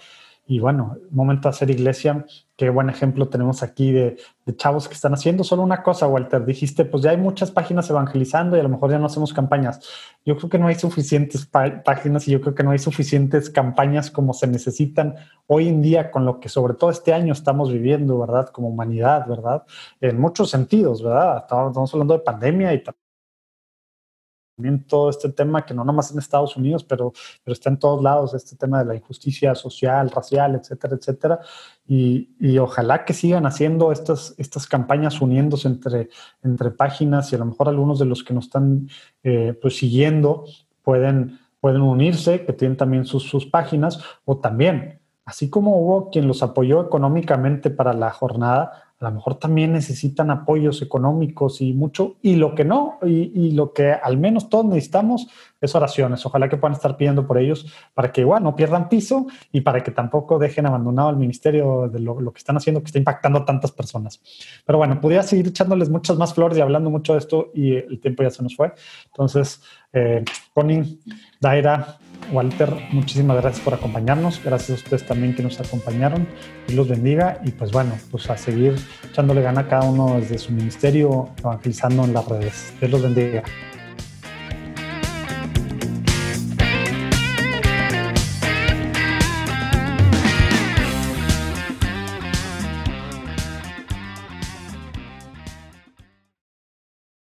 Y bueno, momento de hacer iglesia, qué buen ejemplo tenemos aquí de, chavos que están haciendo solo una cosa, Walter. Dijiste, pues ya hay muchas páginas evangelizando y a lo mejor ya no hacemos campañas. Yo creo que no hay suficientes páginas y yo creo que no hay suficientes campañas como se necesitan hoy en día con lo que sobre todo este año estamos viviendo, ¿verdad? Como humanidad, ¿verdad? En muchos sentidos, ¿verdad? Estamos hablando de pandemia y también todo este tema que no nomás en Estados Unidos, pero, pero está en todos lados, este tema de la injusticia social, racial, etcétera, etcétera. Y, y, ojalá que sigan haciendo estas, estas campañas uniéndose entre, entre páginas y a lo mejor algunos de los que nos están eh, pues siguiendo pueden, pueden unirse, que tienen también sus, sus páginas, o también, así como hubo quien los apoyó económicamente para la jornada, a lo mejor también necesitan apoyos económicos y mucho, y lo que no, y, lo que al menos todos necesitamos es oraciones. Ojalá que puedan estar pidiendo por ellos para que igual no pierdan piso y para que tampoco dejen abandonado el ministerio de lo, que están haciendo, que está impactando a tantas personas. Pero bueno, podría seguir echándoles muchas más flores y hablando mucho de esto y el tiempo ya se nos fue. Entonces, eh, Connie, Daira, Walter, muchísimas gracias por acompañarnos. Gracias a ustedes también que nos acompañaron. y los bendiga. Y pues bueno, pues a seguir echándole gana a cada uno desde su ministerio, evangelizando en las redes. Dios los bendiga.